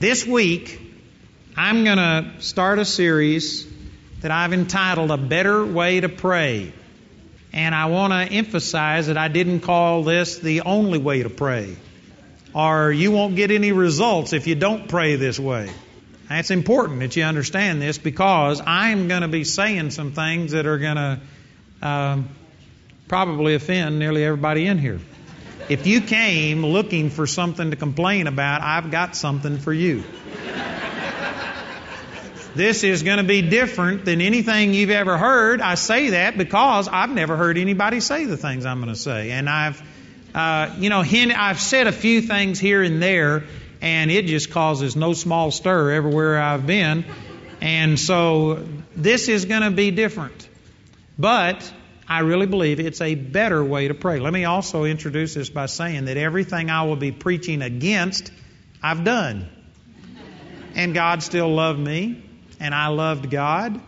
This week, I'm going to start a series that I've entitled A Better Way to Pray. And I want to emphasize that I didn't call this the only way to pray, or you won't get any results if you don't pray this way. It's important that you understand this because I'm going to be saying some things that are going to um, probably offend nearly everybody in here. If you came looking for something to complain about, I've got something for you. this is going to be different than anything you've ever heard. I say that because I've never heard anybody say the things I'm going to say. And I've, uh, you know, I've said a few things here and there, and it just causes no small stir everywhere I've been. And so this is going to be different. But I really believe it's a better way to pray. Let me also introduce this by saying that everything I will be preaching against, I've done. And God still loved me, and I loved God,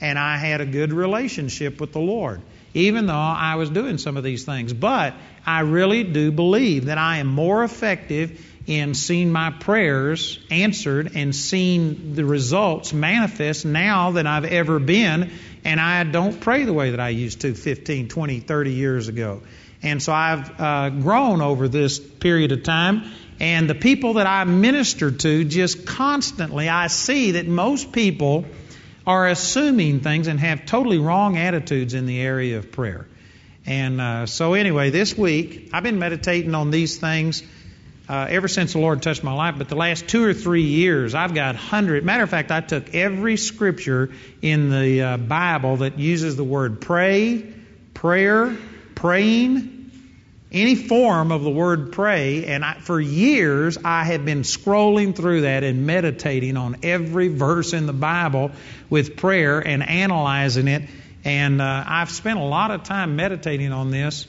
and I had a good relationship with the Lord, even though I was doing some of these things. But I really do believe that I am more effective in seeing my prayers answered and seeing the results manifest now than I've ever been. And I don't pray the way that I used to 15, 20, 30 years ago. And so I've uh, grown over this period of time. And the people that I minister to, just constantly, I see that most people are assuming things and have totally wrong attitudes in the area of prayer. And uh, so, anyway, this week I've been meditating on these things uh, ever since the Lord touched my life, but the last two or three years, I've got hundred. Matter of fact, I took every scripture in the uh, Bible that uses the word pray, prayer, praying, any form of the word pray, and I, for years I have been scrolling through that and meditating on every verse in the Bible with prayer and analyzing it. And uh, I've spent a lot of time meditating on this,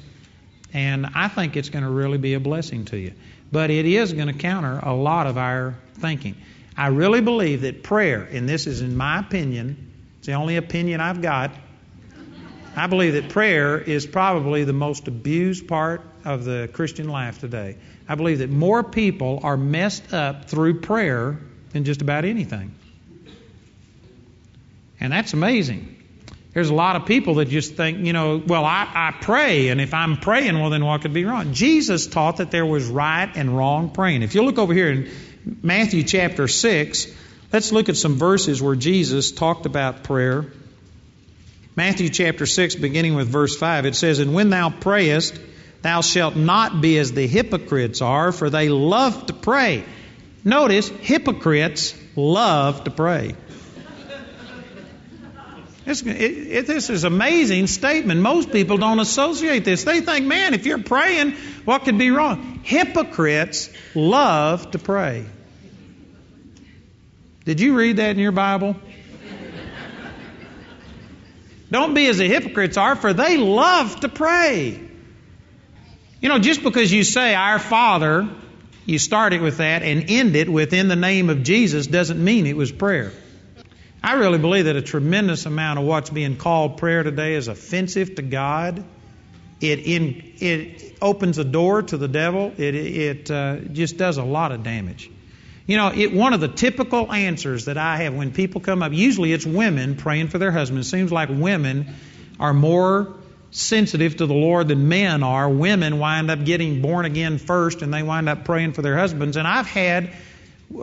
and I think it's going to really be a blessing to you but it is going to counter a lot of our thinking. I really believe that prayer, and this is in my opinion, it's the only opinion I've got. I believe that prayer is probably the most abused part of the Christian life today. I believe that more people are messed up through prayer than just about anything. And that's amazing. There's a lot of people that just think, you know, well, I, I pray, and if I'm praying, well, then what could be wrong? Jesus taught that there was right and wrong praying. If you look over here in Matthew chapter 6, let's look at some verses where Jesus talked about prayer. Matthew chapter 6, beginning with verse 5, it says, And when thou prayest, thou shalt not be as the hypocrites are, for they love to pray. Notice, hypocrites love to pray. It, it, this is amazing statement. Most people don't associate this. They think, man, if you're praying, what could be wrong? Hypocrites love to pray. Did you read that in your Bible? Don't be as the hypocrites are, for they love to pray. You know, just because you say, Our Father, you start it with that and end it with in the name of Jesus doesn't mean it was prayer. I really believe that a tremendous amount of what's being called prayer today is offensive to God. It in, it opens a door to the devil. It it uh, just does a lot of damage. You know, it, one of the typical answers that I have when people come up, usually it's women praying for their husbands. It seems like women are more sensitive to the Lord than men are. Women wind up getting born again first, and they wind up praying for their husbands. And I've had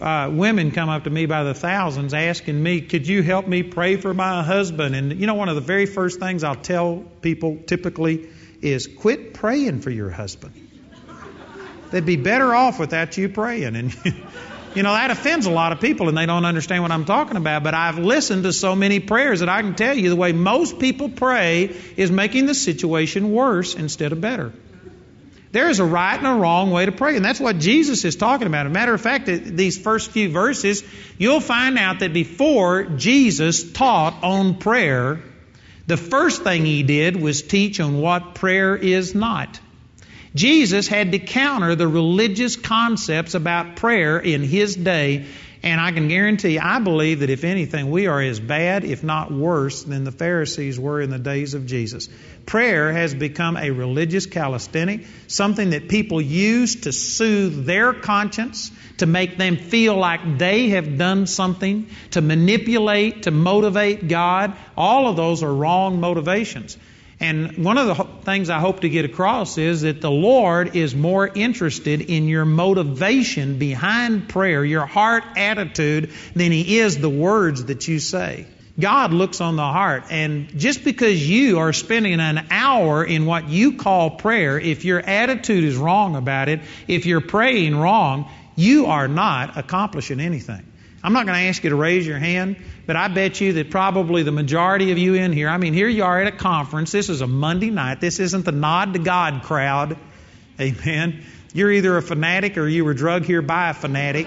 uh, women come up to me by the thousands asking me, Could you help me pray for my husband? And you know, one of the very first things I'll tell people typically is quit praying for your husband. They'd be better off without you praying. And, you know, that offends a lot of people and they don't understand what I'm talking about. But I've listened to so many prayers that I can tell you the way most people pray is making the situation worse instead of better. There is a right and a wrong way to pray, and that's what Jesus is talking about. As a matter of fact, these first few verses, you'll find out that before Jesus taught on prayer, the first thing he did was teach on what prayer is not. Jesus had to counter the religious concepts about prayer in his day, And I can guarantee, I believe that if anything, we are as bad, if not worse, than the Pharisees were in the days of Jesus. Prayer has become a religious calisthenic, something that people use to soothe their conscience, to make them feel like they have done something, to manipulate, to motivate God. All of those are wrong motivations. And one of the things I hope to get across is that the Lord is more interested in your motivation behind prayer, your heart attitude, than He is the words that you say. God looks on the heart. And just because you are spending an hour in what you call prayer, if your attitude is wrong about it, if you're praying wrong, you are not accomplishing anything. I'm not going to ask you to raise your hand, but I bet you that probably the majority of you in here, I mean, here you are at a conference. This is a Monday night. This isn't the nod to God crowd. Amen. You're either a fanatic or you were drugged here by a fanatic.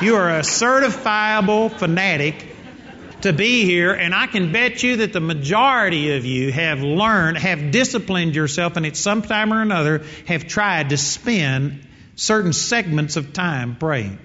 you are a certifiable fanatic to be here, and I can bet you that the majority of you have learned, have disciplined yourself, and at some time or another have tried to spend certain segments of time praying.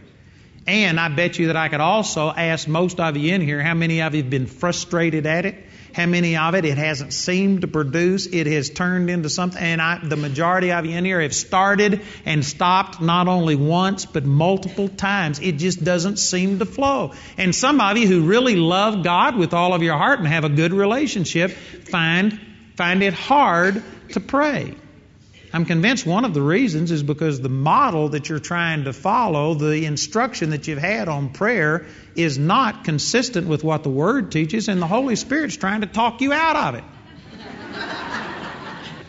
And I bet you that I could also ask most of you in here how many of you have been frustrated at it? How many of it it hasn't seemed to produce? It has turned into something. And I, the majority of you in here have started and stopped not only once, but multiple times. It just doesn't seem to flow. And some of you who really love God with all of your heart and have a good relationship find, find it hard to pray. I'm convinced one of the reasons is because the model that you're trying to follow, the instruction that you've had on prayer, is not consistent with what the Word teaches, and the Holy Spirit's trying to talk you out of it.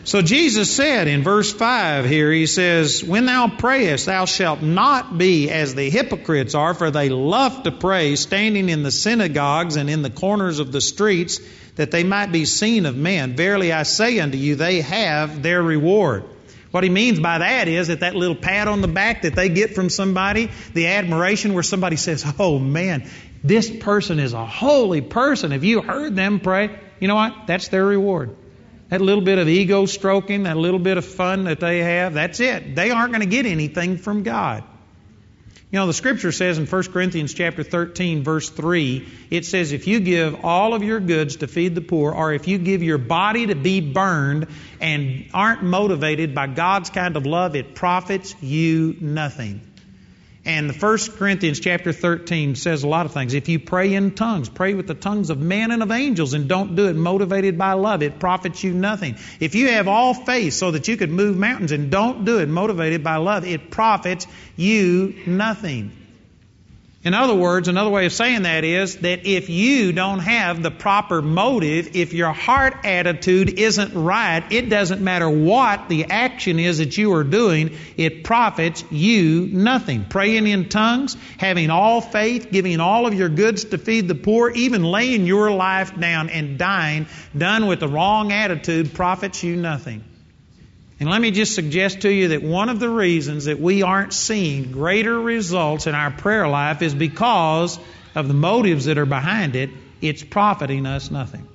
So Jesus said in verse 5 here, He says, When thou prayest, thou shalt not be as the hypocrites are, for they love to pray, standing in the synagogues and in the corners of the streets, that they might be seen of men. Verily I say unto you, they have their reward. What he means by that is that that little pat on the back that they get from somebody, the admiration where somebody says, Oh man, this person is a holy person. Have you heard them pray? You know what? That's their reward. That little bit of ego stroking, that little bit of fun that they have, that's it. They aren't going to get anything from God. You know, the scripture says in 1 Corinthians chapter 13 verse 3, it says if you give all of your goods to feed the poor or if you give your body to be burned and aren't motivated by God's kind of love, it profits you nothing. And First Corinthians chapter 13 says a lot of things. If you pray in tongues, pray with the tongues of men and of angels and don't do it motivated by love, it profits you nothing. If you have all faith so that you could move mountains and don't do it motivated by love, it profits you nothing. In other words, another way of saying that is that if you don't have the proper motive, if your heart attitude isn't right, it doesn't matter what the action is that you are doing, it profits you nothing. Praying in tongues, having all faith, giving all of your goods to feed the poor, even laying your life down and dying, done with the wrong attitude, profits you nothing. And let me just suggest to you that one of the reasons that we aren't seeing greater results in our prayer life is because of the motives that are behind it. It's profiting us nothing.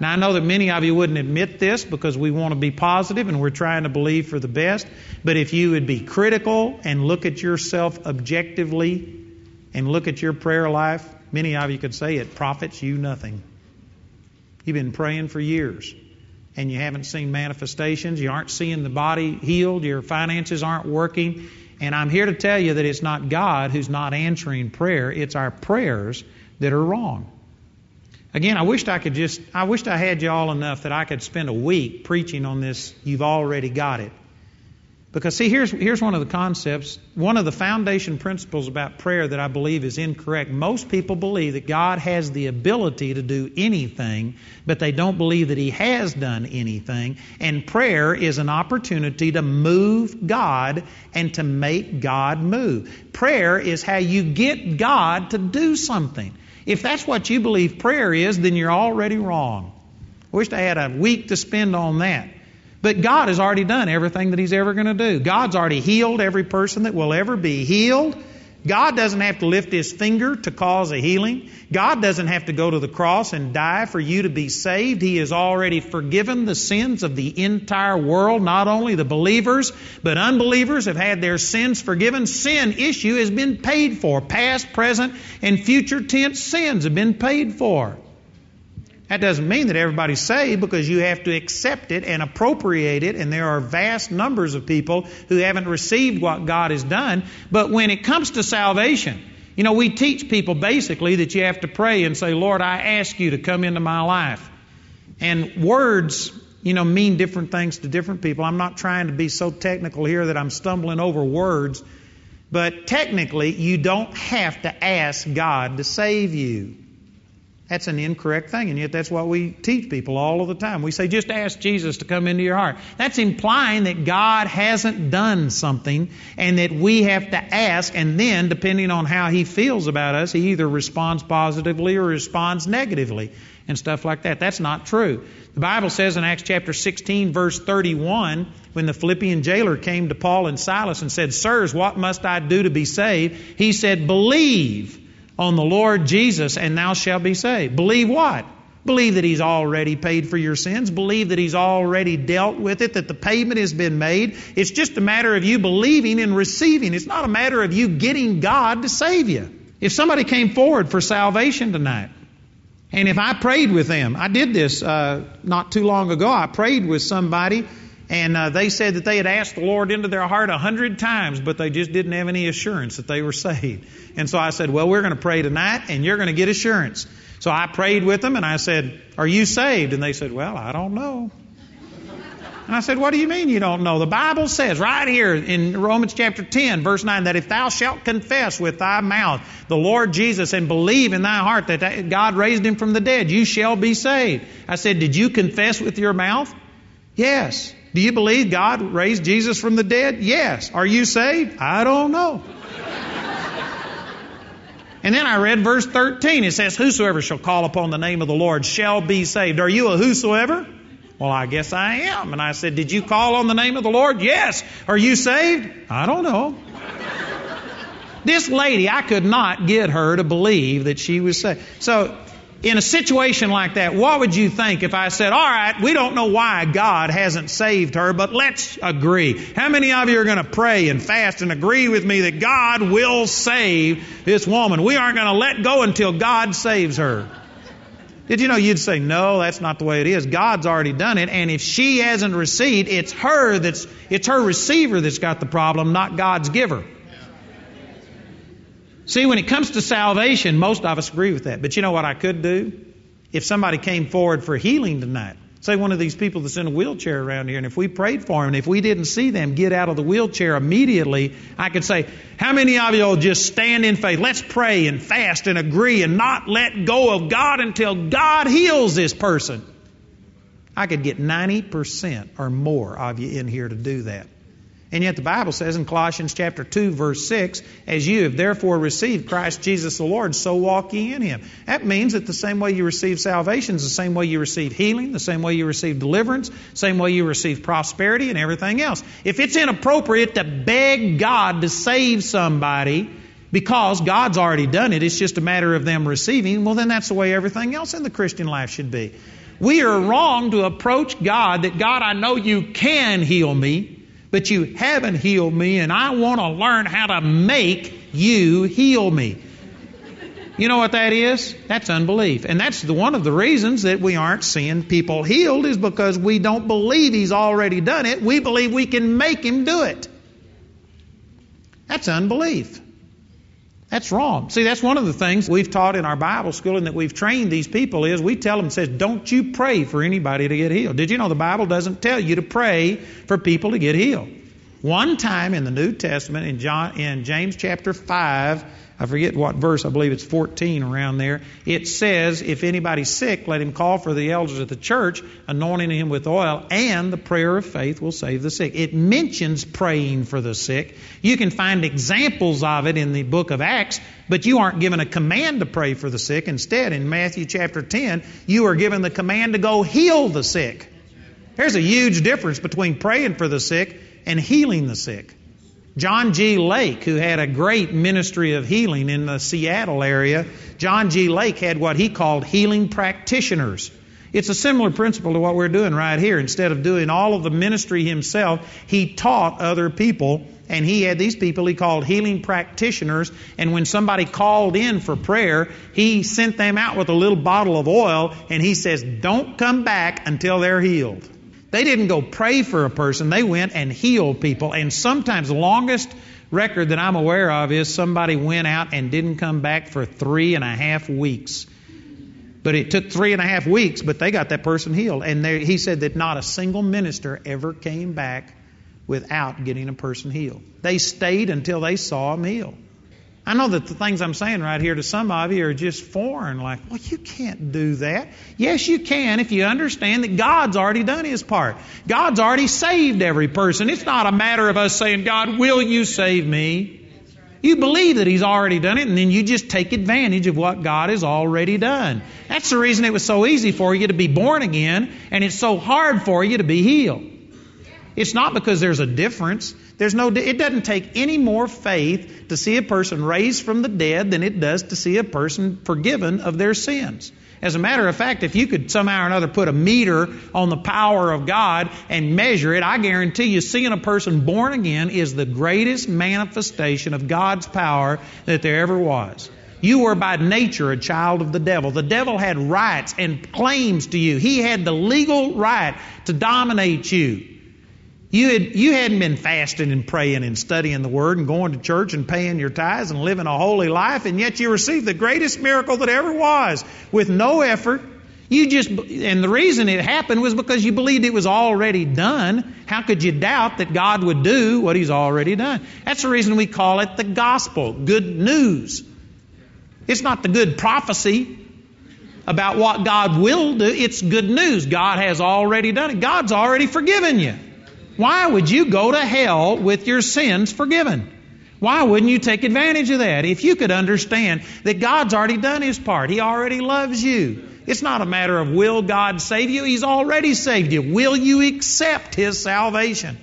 Now, I know that many of you wouldn't admit this because we want to be positive and we're trying to believe for the best. But if you would be critical and look at yourself objectively and look at your prayer life, many of you could say it profits you nothing. You've been praying for years and you haven't seen manifestations, you aren't seeing the body healed, your finances aren't working. And I'm here to tell you that it's not God who's not answering prayer, it's our prayers that are wrong. Again, I wished I could just, I wished I had you all enough that I could spend a week preaching on this, you've already got it. Because, see, here's, here's one of the concepts, one of the foundation principles about prayer that I believe is incorrect. Most people believe that God has the ability to do anything, but they don't believe that He has done anything. And prayer is an opportunity to move God and to make God move. Prayer is how you get God to do something. If that's what you believe prayer is, then you're already wrong. I wished I had a week to spend on that. But God has already done everything that He's ever going to do. God's already healed every person that will ever be healed. God doesn't have to lift his finger to cause a healing. God doesn't have to go to the cross and die for you to be saved. He has already forgiven the sins of the entire world. Not only the believers, but unbelievers have had their sins forgiven. Sin issue has been paid for. Past, present, and future tense sins have been paid for. That doesn't mean that everybody's saved because you have to accept it and appropriate it, and there are vast numbers of people who haven't received what God has done. But when it comes to salvation, you know, we teach people basically that you have to pray and say, Lord, I ask you to come into my life. And words, you know, mean different things to different people. I'm not trying to be so technical here that I'm stumbling over words, but technically, you don't have to ask God to save you. That's an incorrect thing, and yet that's what we teach people all of the time. We say, just ask Jesus to come into your heart. That's implying that God hasn't done something and that we have to ask, and then, depending on how He feels about us, He either responds positively or responds negatively and stuff like that. That's not true. The Bible says in Acts chapter 16, verse 31, when the Philippian jailer came to Paul and Silas and said, Sirs, what must I do to be saved? He said, Believe on the Lord Jesus and thou shalt be saved. Believe what? Believe that He's already paid for your sins. Believe that He's already dealt with it, that the payment has been made. It's just a matter of you believing and receiving. It's not a matter of you getting God to save you. If somebody came forward for salvation tonight, and if I prayed with them, I did this uh, not too long ago. I prayed with somebody and uh, they said that they had asked the Lord into their heart a hundred times, but they just didn't have any assurance that they were saved. And so I said, Well, we're going to pray tonight, and you're going to get assurance. So I prayed with them, and I said, Are you saved? And they said, Well, I don't know. And I said, What do you mean you don't know? The Bible says right here in Romans chapter 10, verse 9, that if thou shalt confess with thy mouth the Lord Jesus and believe in thy heart that God raised him from the dead, you shall be saved. I said, Did you confess with your mouth? Yes. Do you believe God raised Jesus from the dead? Yes. Are you saved? I don't know. and then I read verse 13. It says, Whosoever shall call upon the name of the Lord shall be saved. Are you a whosoever? Well, I guess I am. And I said, Did you call on the name of the Lord? Yes. Are you saved? I don't know. this lady, I could not get her to believe that she was saved. So in a situation like that, what would you think if I said, all right, we don't know why God hasn't saved her, but let's agree. How many of you are going to pray and fast and agree with me that God will save this woman? We aren't going to let go until God saves her. Did you know you'd say, no, that's not the way it is. God's already done it. And if she hasn't received, it's her that's, it's her receiver that's got the problem, not God's giver. See, when it comes to salvation, most of us agree with that. But you know what I could do? If somebody came forward for healing tonight, say one of these people that's in a wheelchair around here, and if we prayed for them, and if we didn't see them get out of the wheelchair immediately, I could say, How many of you will just stand in faith? Let's pray and fast and agree and not let go of God until God heals this person. I could get 90% or more of you in here to do that. And yet the Bible says in Colossians chapter 2 verse 6, as you have therefore received Christ Jesus the Lord, so walk ye in him. That means that the same way you receive salvation is the same way you receive healing, the same way you receive deliverance, same way you receive prosperity and everything else. If it's inappropriate to beg God to save somebody, because God's already done it, it's just a matter of them receiving, well, then that's the way everything else in the Christian life should be. We are wrong to approach God that, God, I know you can heal me but you haven't healed me, and I want to learn how to make you heal me. You know what that is? That's unbelief. And that's the, one of the reasons that we aren't seeing people healed is because we don't believe He's already done it. We believe we can make Him do it. That's unbelief. That's wrong. See, that's one of the things we've taught in our Bible school and that we've trained these people is we tell them, says, don't you pray for anybody to get healed. Did you know the Bible doesn't tell you to pray for people to get healed? One time in the New Testament, in, John, in James chapter 5, I forget what verse, I believe it's 14 around there. It says, if anybody's sick, let him call for the elders of the church, anointing him with oil, and the prayer of faith will save the sick. It mentions praying for the sick. You can find examples of it in the book of Acts, but you aren't given a command to pray for the sick. Instead, in Matthew chapter 10, you are given the command to go heal the sick. There's a huge difference between praying for the sick and healing the sick. John G. Lake, who had a great ministry of healing in the Seattle area, John G. Lake had what he called healing practitioners. It's a similar principle to what we're doing right here. Instead of doing all of the ministry himself, he taught other people, and he had these people he called healing practitioners. And when somebody called in for prayer, he sent them out with a little bottle of oil, and he says, Don't come back until they're healed. They didn't go pray for a person, they went and healed people. And sometimes the longest record that I'm aware of is somebody went out and didn't come back for three and a half weeks. But it took three and a half weeks, but they got that person healed. And they, he said that not a single minister ever came back without getting a person healed. They stayed until they saw him healed. I know that the things I'm saying right here to some of you are just foreign, like, well, you can't do that. Yes, you can if you understand that God's already done His part. God's already saved every person. It's not a matter of us saying, God, will you save me? You believe that He's already done it, and then you just take advantage of what God has already done. That's the reason it was so easy for you to be born again, and it's so hard for you to be healed. It's not because there's a difference. There's no, it doesn't take any more faith to see a person raised from the dead than it does to see a person forgiven of their sins. As a matter of fact, if you could somehow or another put a meter on the power of God and measure it, I guarantee you seeing a person born again is the greatest manifestation of God's power that there ever was. You were by nature a child of the devil. The devil had rights and claims to you. He had the legal right to dominate you. You, had, you hadn't been fasting and praying and studying the Word and going to church and paying your tithes and living a holy life, and yet you received the greatest miracle that ever was with no effort. You just, and the reason it happened was because you believed it was already done. How could you doubt that God would do what He's already done? That's the reason we call it the gospel, good news. It's not the good prophecy about what God will do, it's good news. God has already done it, God's already forgiven you. Why would you go to hell with your sins forgiven? Why wouldn't you take advantage of that? If you could understand that God's already done His part, He already loves you. It's not a matter of will God save you, He's already saved you. Will you accept His salvation?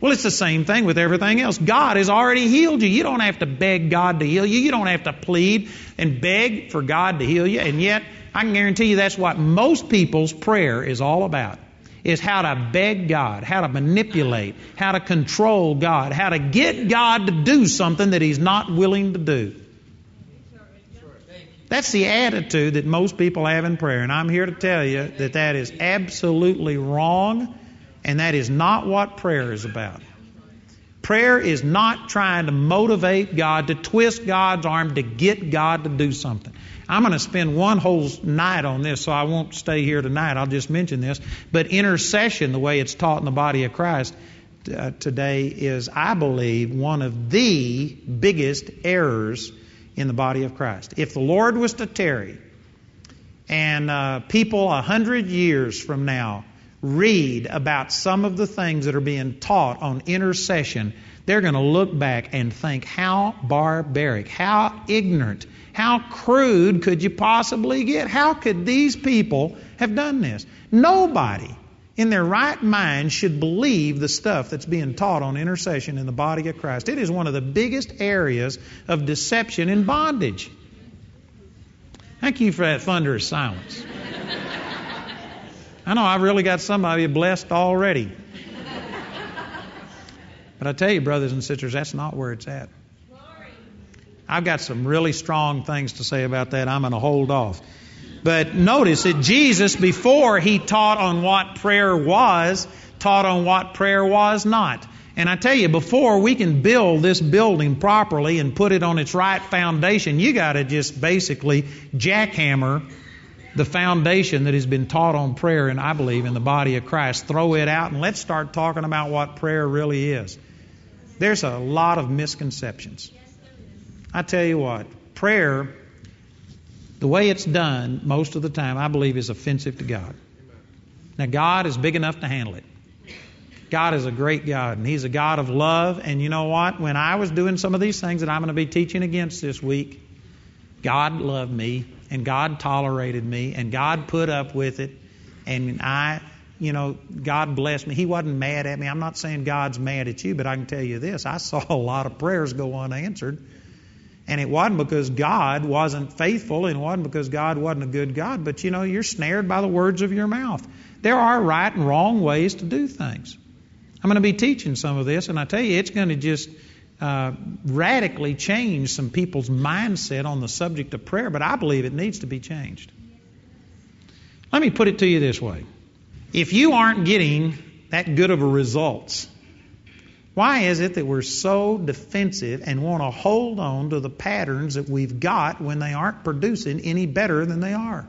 Well, it's the same thing with everything else. God has already healed you. You don't have to beg God to heal you. You don't have to plead and beg for God to heal you. And yet, I can guarantee you that's what most people's prayer is all about is how to beg God, how to manipulate, how to control God, how to get God to do something that He's not willing to do. That's the attitude that most people have in prayer. And I'm here to tell you that that is absolutely wrong, and that is not what prayer is about. Prayer is not trying to motivate God, to twist God's arm, to get God to do something. I'm going to spend one whole night on this, so I won't stay here tonight. I'll just mention this. But intercession, the way it's taught in the body of Christ uh, today, is, I believe, one of the biggest errors in the body of Christ. If the Lord was to tarry, and uh, people a hundred years from now read about some of the things that are being taught on intercession, they're going to look back and think, how barbaric, how ignorant how crude could you possibly get? How could these people have done this? Nobody in their right mind should believe the stuff that's being taught on intercession in the body of Christ. It is one of the biggest areas of deception and bondage. Thank you for that thunderous silence. I know I've really got some of you blessed already. But I tell you, brothers and sisters, that's not where it's at. I've got some really strong things to say about that. I'm going to hold off. But notice that Jesus, before he taught on what prayer was, taught on what prayer was not. And I tell you, before we can build this building properly and put it on its right foundation, you got to just basically jackhammer the foundation that has been taught on prayer, and I believe in the body of Christ. Throw it out and let's start talking about what prayer really is. There's a lot of misconceptions. I tell you what, prayer, the way it's done most of the time, I believe is offensive to God. Now, God is big enough to handle it. God is a great God, and He's a God of love. And you know what? When I was doing some of these things that I'm going to be teaching against this week, God loved me, and God tolerated me, and God put up with it, and I you know, God blessed me. He wasn't mad at me. I'm not saying God's mad at you, but I can tell you this I saw a lot of prayers go unanswered. And it wasn't because God wasn't faithful, and it wasn't because God wasn't a good God, but you know, you're snared by the words of your mouth. There are right and wrong ways to do things. I'm going to be teaching some of this, and I tell you, it's going to just uh, radically change some people's mindset on the subject of prayer, but I believe it needs to be changed. Let me put it to you this way if you aren't getting that good of a results, why is it that we're so defensive and want to hold on to the patterns that we've got when they aren't producing any better than they are?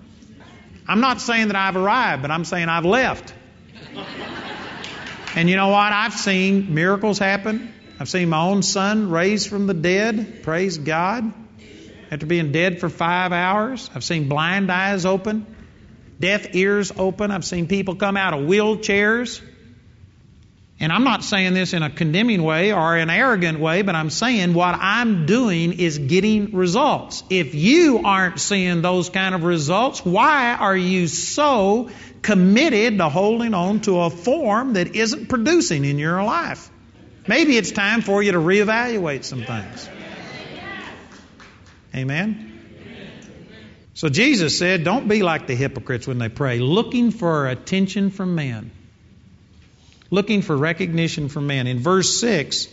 I'm not saying that I've arrived, but I'm saying I've left. and you know what? I've seen miracles happen. I've seen my own son raised from the dead. Praise God. After being dead for five hours, I've seen blind eyes open deaf ears open. I've seen people come out of wheelchairs. And I'm not saying this in a condemning way or an arrogant way, but I'm saying what I'm doing is getting results. If you aren't seeing those kind of results, why are you so committed to holding on to a form that isn't producing in your life? Maybe it's time for you to reevaluate some things. Amen. So Jesus said, Don't be like the hypocrites when they pray, looking for attention from men, looking for recognition from men. In verse 6,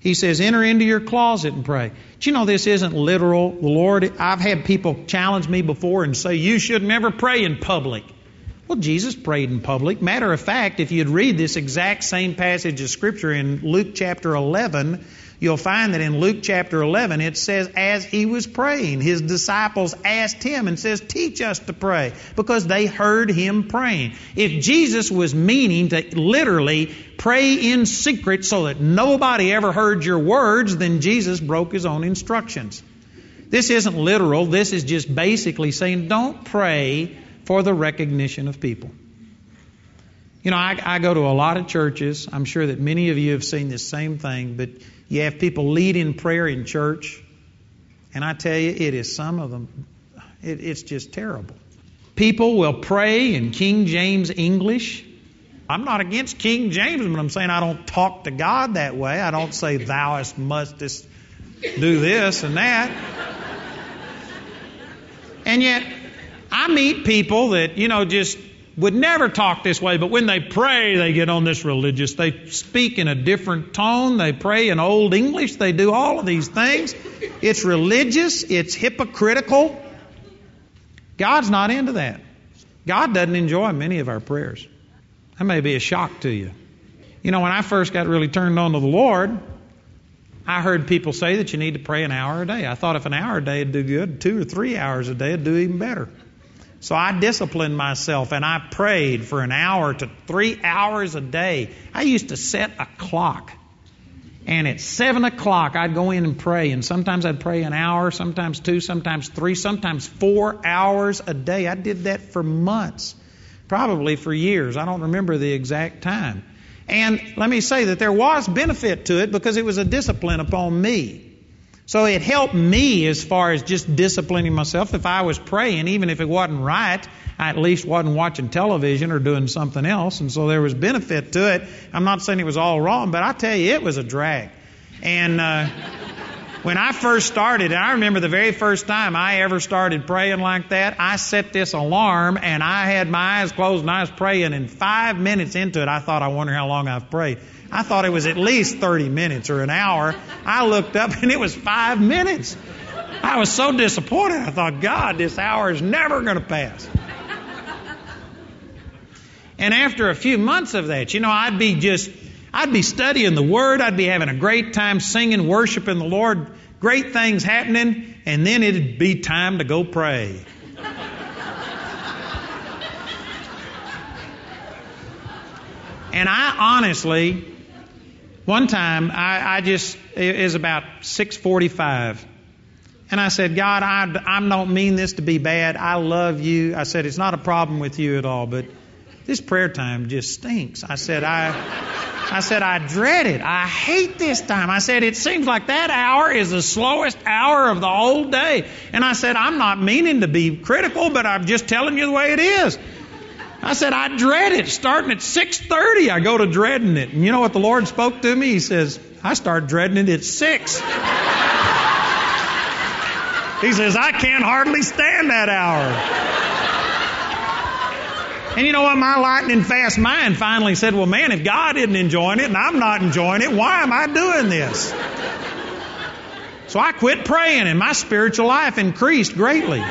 he says, Enter into your closet and pray. Do you know this isn't literal? The Lord, I've had people challenge me before and say, You should never pray in public. Well, Jesus prayed in public. Matter of fact, if you'd read this exact same passage of Scripture in Luke chapter 11, you'll find that in Luke chapter 11 it says, as he was praying, his disciples asked him and says, teach us to pray because they heard him praying. If Jesus was meaning to literally pray in secret so that nobody ever heard your words, then Jesus broke his own instructions. This isn't literal. This is just basically saying don't pray for the recognition of people. You know, I, I, go to a lot of churches. I'm sure that many of you have seen this same thing, but you have people lead in prayer in church, and I tell you, it is some of them, it, it's just terrible. People will pray in King James English. I'm not against King James, but I'm saying I don't talk to God that way. I don't say, Thou mustest do this and that. And yet, I meet people that, you know, just would never talk this way, but when they pray, they get on this religious. They speak in a different tone. They pray in Old English. They do all of these things. It's religious. It's hypocritical. God's not into that. God doesn't enjoy many of our prayers. That may be a shock to you. You know, when I first got really turned on to the Lord, I heard people say that you need to pray an hour a day. I thought if an hour a day would do good, two or three hours a day would do even better. So I disciplined myself and I prayed for an hour to three hours a day. I used to set a clock. And at seven o'clock, I'd go in and pray. And sometimes I'd pray an hour, sometimes two, sometimes three, sometimes four hours a day. I did that for months, probably for years. I don't remember the exact time. And let me say that there was benefit to it because it was a discipline upon me. So it helped me as far as just disciplining myself. If I was praying, even if it wasn't right, I at least wasn't watching television or doing something else. And so there was benefit to it. I'm not saying it was all wrong, but I tell you, it was a drag. And uh, when I first started, and I remember the very first time I ever started praying like that, I set this alarm and I had my eyes closed and I was praying. And five minutes into it, I thought, I wonder how long I've prayed. I thought it was at least 30 minutes or an hour. I looked up and it was five minutes. I was so disappointed. I thought, God, this hour is never going to pass. And after a few months of that, you know, I'd be just, I'd be studying the Word. I'd be having a great time singing, worshiping the Lord, great things happening, and then it'd be time to go pray. and I honestly, one time, I, I just, it was about 645. And I said, God, I, I don't mean this to be bad. I love you. I said, it's not a problem with you at all, but this prayer time just stinks. I said, I, I said, I dread it. I hate this time. I said, it seems like that hour is the slowest hour of the whole day. And I said, I'm not meaning to be critical, but I'm just telling you the way it is. I said, I dread it. Starting at 6.30, I go to dreading it. And you know what the Lord spoke to me? He says, I start dreading it at 6. he says, I can't hardly stand that hour. And you know what? My lightning fast mind finally said, Well, man, if God isn't enjoying it and I'm not enjoying it, why am I doing this? So I quit praying and my spiritual life increased greatly.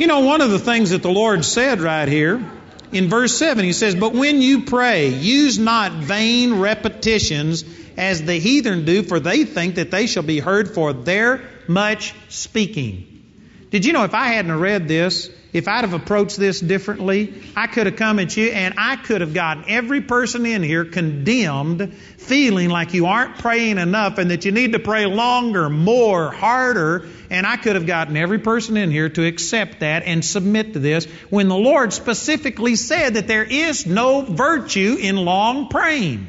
You know, one of the things that the Lord said right here in verse 7, He says, But when you pray, use not vain repetitions as the heathen do, for they think that they shall be heard for their much speaking. Did you know if I hadn't read this, if I'd have approached this differently, I could have come at you and I could have gotten every person in here condemned, feeling like you aren't praying enough and that you need to pray longer, more, harder. And I could have gotten every person in here to accept that and submit to this when the Lord specifically said that there is no virtue in long praying.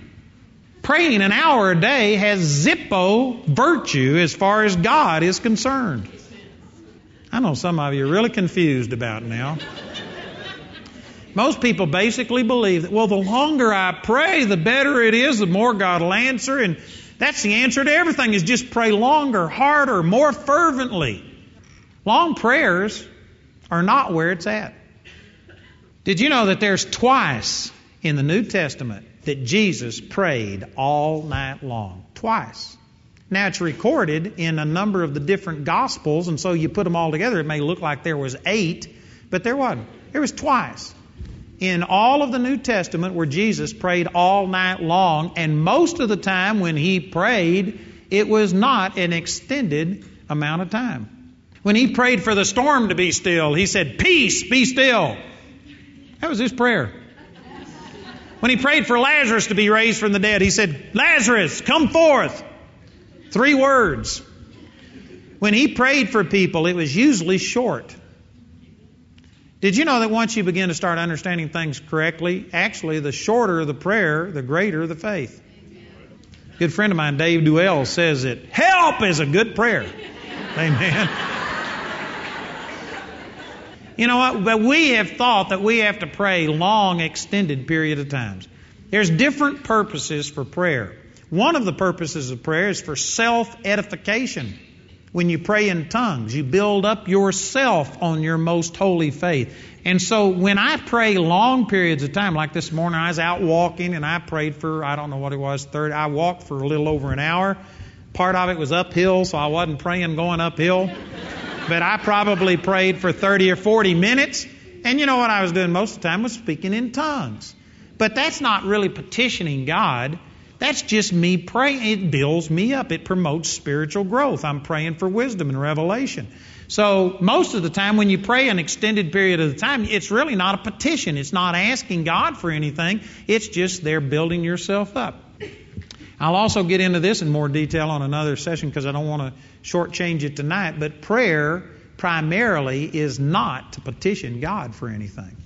Praying an hour a day has zippo virtue as far as God is concerned. I know some of you are really confused about now. Most people basically believe that, well, the longer I pray, the better it is, the more God will answer. And that's the answer to everything is just pray longer, harder, more fervently. Long prayers are not where it's at. Did you know that there's twice in the New Testament that Jesus prayed all night long? Twice. Now it's recorded in a number of the different gospels, and so you put them all together, it may look like there was eight, but there wasn't. There was twice in all of the New Testament where Jesus prayed all night long, and most of the time when he prayed, it was not an extended amount of time. When he prayed for the storm to be still, he said, Peace, be still. That was his prayer. When he prayed for Lazarus to be raised from the dead, he said, Lazarus, come forth. Three words. When he prayed for people, it was usually short. Did you know that once you begin to start understanding things correctly, actually, the shorter the prayer, the greater the faith? A good friend of mine, Dave Duell, says that help is a good prayer. Amen. You know what? But we have thought that we have to pray long, extended period of times. There's different purposes for prayer. One of the purposes of prayer is for self edification. When you pray in tongues, you build up yourself on your most holy faith. And so when I pray long periods of time, like this morning, I was out walking and I prayed for, I don't know what it was, 30, I walked for a little over an hour. Part of it was uphill, so I wasn't praying going uphill. but I probably prayed for 30 or 40 minutes. And you know what I was doing most of the time was speaking in tongues. But that's not really petitioning God. That's just me praying. It builds me up. It promotes spiritual growth. I'm praying for wisdom and revelation. So most of the time when you pray an extended period of the time, it's really not a petition. It's not asking God for anything. It's just there building yourself up. I'll also get into this in more detail on another session because I don't want to shortchange it tonight. But prayer primarily is not to petition God for anything.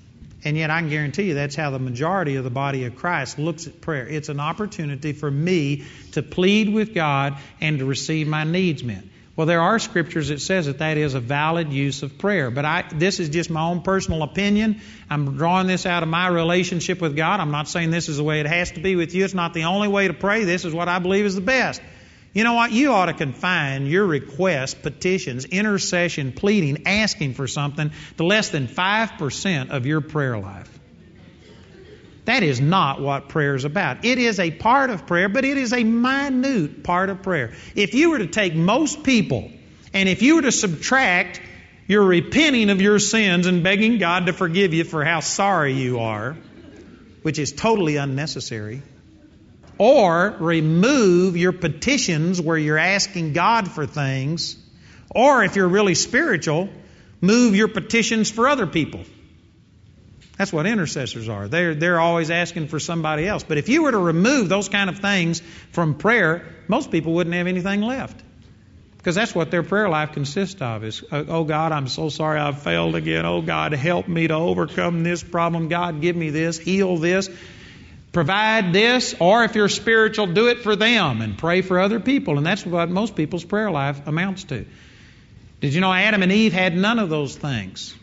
And yet, I can guarantee you that's how the majority of the body of Christ looks at prayer. It's an opportunity for me to plead with God and to receive my needs met. Well, there are scriptures that says that that is a valid use of prayer. But I, this is just my own personal opinion. I'm drawing this out of my relationship with God. I'm not saying this is the way it has to be with you. It's not the only way to pray. This is what I believe is the best. You know what? You ought to confine your requests, petitions, intercession, pleading, asking for something to less than 5% of your prayer life. That is not what prayer is about. It is a part of prayer, but it is a minute part of prayer. If you were to take most people and if you were to subtract your repenting of your sins and begging God to forgive you for how sorry you are, which is totally unnecessary, or remove your petitions where you're asking God for things. Or if you're really spiritual, move your petitions for other people. That's what intercessors are. They're, they're always asking for somebody else. But if you were to remove those kind of things from prayer, most people wouldn't have anything left. Because that's what their prayer life consists of is, oh God, I'm so sorry I've failed again. Oh God, help me to overcome this problem. God, give me this, heal this provide this, or if you're spiritual, do it for them and pray for other people. And that's what most people's prayer life amounts to. Did you know Adam and Eve had none of those things?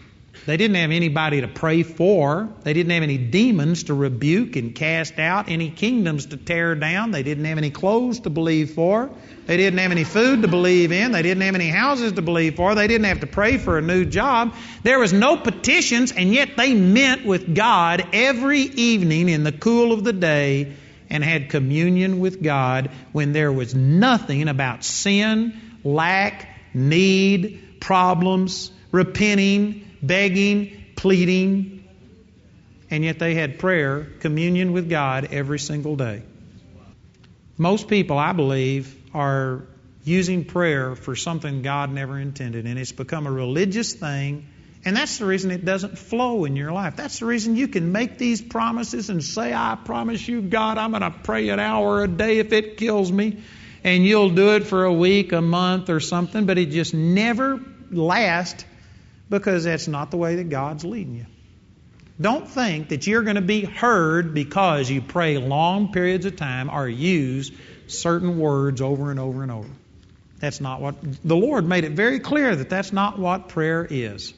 They didn't have anybody to pray for. They didn't have any demons to rebuke and cast out, any kingdoms to tear down. They didn't have any clothes to believe for. They didn't have any food to believe in. They didn't have any houses to believe for. They didn't have to pray for a new job. There was no petitions, and yet they met with God every evening in the cool of the day and had communion with God when there was nothing about sin, lack, need, problems, repenting, begging, pleading, and yet they had prayer, communion with God every single day. Most people, I believe, are using prayer for something God never intended, and it's become a religious thing. And that's the reason it doesn't flow in your life. That's the reason you can make these promises and say, I promise you, God, I'm going to pray an hour a day if it kills me. And you'll do it for a week, a month, or something, but it just never lasts because that's not the way that God's leading you. Don't think that you're going to be heard because you pray long periods of time or use certain words over and over and over. That's not what the Lord made it very clear that that's not what prayer is.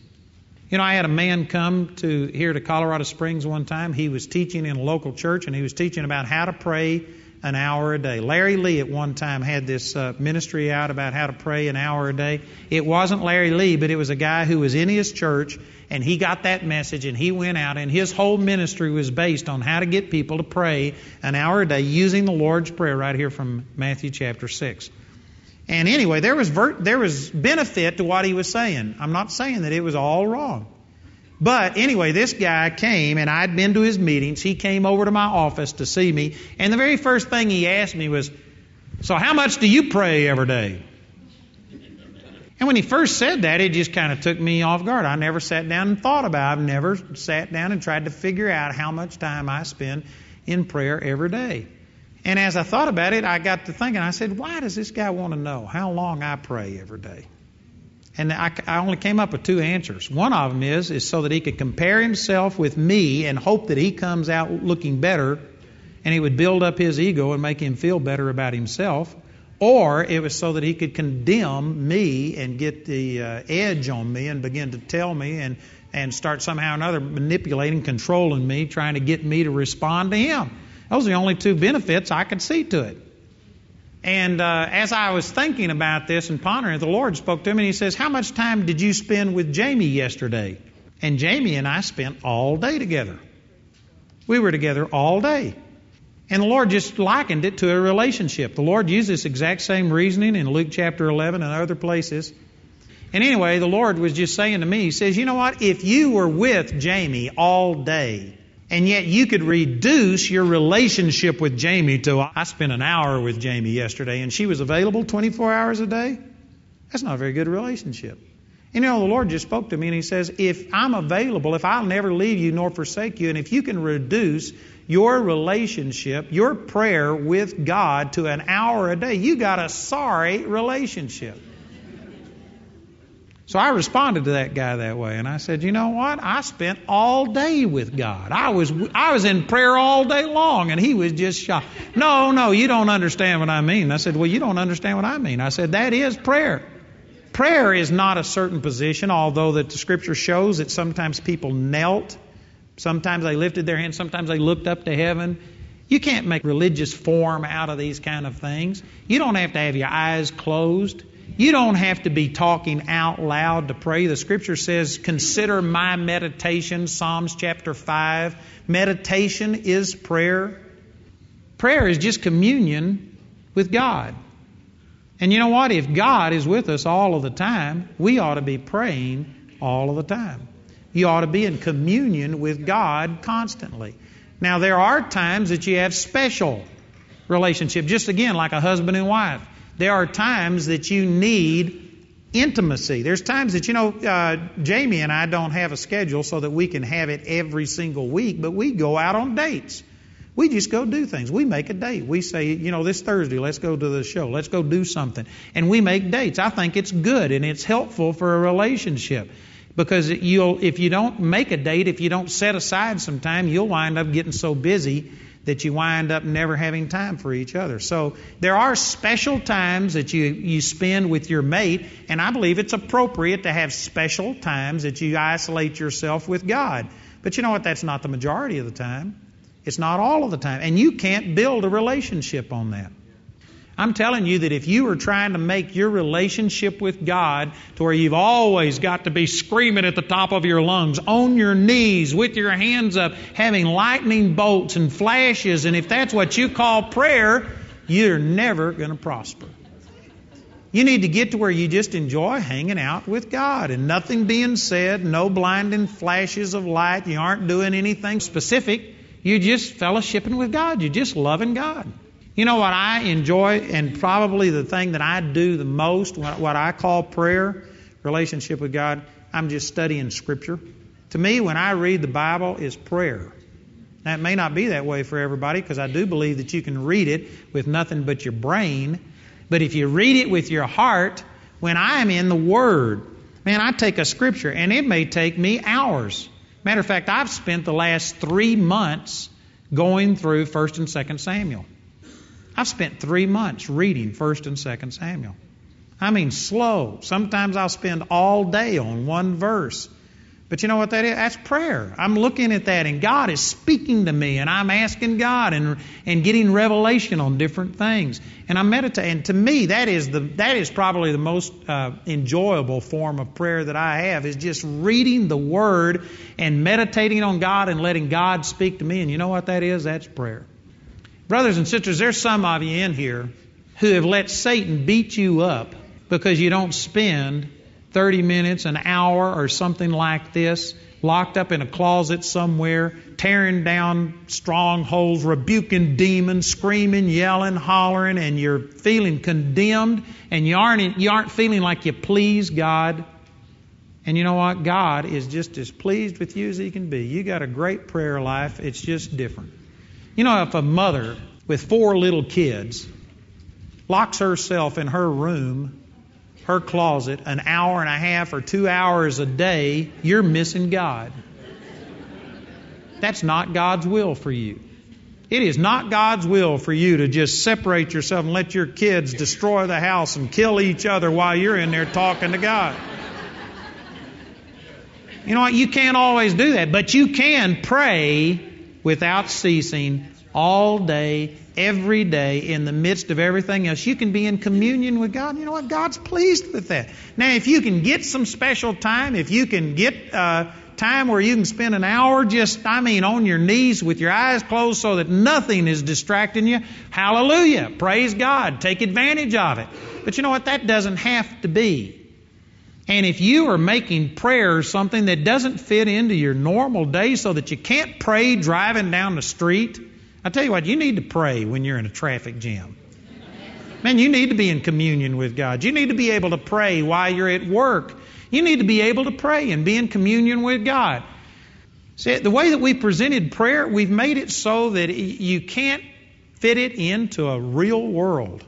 You know, I had a man come to here to Colorado Springs one time. He was teaching in a local church and he was teaching about how to pray an hour a day. Larry Lea at one time had this uh, ministry out about how to pray an hour a day. It wasn't Larry Lea, but it was a guy who was in his church and he got that message and he went out and his whole ministry was based on how to get people to pray an hour a day using the Lord's Prayer right here from Matthew chapter 6. And anyway, there was ver- there was benefit to what he was saying. I'm not saying that it was all wrong. But anyway, this guy came and I'd been to his meetings. He came over to my office to see me. And the very first thing he asked me was, So, how much do you pray every day? And when he first said that, it just kind of took me off guard. I never sat down and thought about it. I've never sat down and tried to figure out how much time I spend in prayer every day. And as I thought about it, I got to thinking, I said, why does this guy want to know how long I pray every day? And I, I, only came up with two answers. One of them is, is so that he could compare himself with me and hope that he comes out looking better and he would build up his ego and make him feel better about himself. Or it was so that he could condemn me and get the uh, edge on me and begin to tell me and, and start somehow or another manipulating, controlling me, trying to get me to respond to him. Those are the only two benefits I could see to it. And uh, as I was thinking about this and pondering, the Lord spoke to me and He says, How much time did you spend with Jamie yesterday? And Jamie and I spent all day together. We were together all day. And the Lord just likened it to a relationship. The Lord used this exact same reasoning in Luke chapter 11 and other places. And anyway, the Lord was just saying to me, He says, You know what? If you were with Jamie all day, and yet you could reduce your relationship with Jamie to, I spent an hour with Jamie yesterday and she was available 24 hours a day. That's not a very good relationship. And you know, the Lord just spoke to me and He says, if I'm available, if I'll never leave you nor forsake you, and if you can reduce your relationship, your prayer with God to an hour a day, you got a sorry relationship. So I responded to that guy that way, and I said, "You know what? I spent all day with God. I was I was in prayer all day long, and he was just shocked. No, no, you don't understand what I mean." I said, "Well, you don't understand what I mean." I said, "That is prayer. Prayer is not a certain position, although that the Scripture shows that sometimes people knelt, sometimes they lifted their hands, sometimes they looked up to heaven." You can't make religious form out of these kind of things. You don't have to have your eyes closed. You don't have to be talking out loud to pray. The scripture says, Consider my meditation, Psalms chapter 5. Meditation is prayer. Prayer is just communion with God. And you know what? If God is with us all of the time, we ought to be praying all of the time. You ought to be in communion with God constantly. Now, there are times that you have special relationship, just again, like a husband and wife there are times that you need intimacy. There's times that, you know, uh, Jamie and I don't have a schedule so that we can have it every single week, but we go out on dates. We just go do things. We make a date. We say, you know, this Thursday, let's go to the show. Let's go do something. And we make dates. I think it's good and it's helpful for a relationship. Because you'll, if you don't make a date, if you don't set aside some time, you'll wind up getting so busy that you wind up never having time for each other. So there are special times that you, you spend with your mate, and I believe it's appropriate to have special times that you isolate yourself with God. But you know what? That's not the majority of the time. It's not all of the time. And you can't build a relationship on that. I'm telling you that if you are trying to make your relationship with God to where you've always got to be screaming at the top of your lungs, on your knees, with your hands up, having lightning bolts and flashes, and if that's what you call prayer, you're never going to prosper. You need to get to where you just enjoy hanging out with God and nothing being said, no blinding flashes of light. You aren't doing anything specific. You're just fellowshipping with God. You're just loving God. You know what I enjoy, and probably the thing that I do the most, what I call prayer, relationship with God, I'm just studying Scripture. To me, when I read the Bible, is prayer. Now, it may not be that way for everybody because I do believe that you can read it with nothing but your brain. But if you read it with your heart, when I am in the Word, man, I take a Scripture and it may take me hours. Matter of fact, I've spent the last three months going through 1st and 2nd Samuel. I've spent three months reading 1st and 2nd Samuel. I mean, slow. Sometimes I'll spend all day on one verse. But you know what that is? That's prayer. I'm looking at that, and God is speaking to me, and I'm asking God and, and getting revelation on different things. And I'm meditating. And to me, that is, the, that is probably the most uh, enjoyable form of prayer that I have, is just reading the Word and meditating on God and letting God speak to me. And you know what that is? That's prayer. Brothers and sisters, there's some of you in here who have let Satan beat you up because you don't spend 30 minutes, an hour, or something like this locked up in a closet somewhere, tearing down strongholds, rebuking demons, screaming, yelling, hollering, and you're feeling condemned and you aren't, you aren't feeling like you please God. And you know what? God is just as pleased with you as He can be. You got a great prayer life, it's just different. You know, if a mother with four little kids locks herself in her room, her closet, an hour and a half or two hours a day, you're missing God. That's not God's will for you. It is not God's will for you to just separate yourself and let your kids destroy the house and kill each other while you're in there talking to God. You know what? You can't always do that, but you can pray without ceasing all day, every day, in the midst of everything else. You can be in communion with God. You know what? God's pleased with that. Now, if you can get some special time, if you can get uh, time where you can spend an hour just, I mean, on your knees with your eyes closed so that nothing is distracting you, hallelujah. Praise God. Take advantage of it. But you know what? That doesn't have to be. And if you are making prayer something that doesn't fit into your normal day so that you can't pray driving down the street, I tell you what, you need to pray when you're in a traffic jam. Man, you need to be in communion with God. You need to be able to pray while you're at work. You need to be able to pray and be in communion with God. See, the way that we presented prayer, we've made it so that you can't fit it into a real world.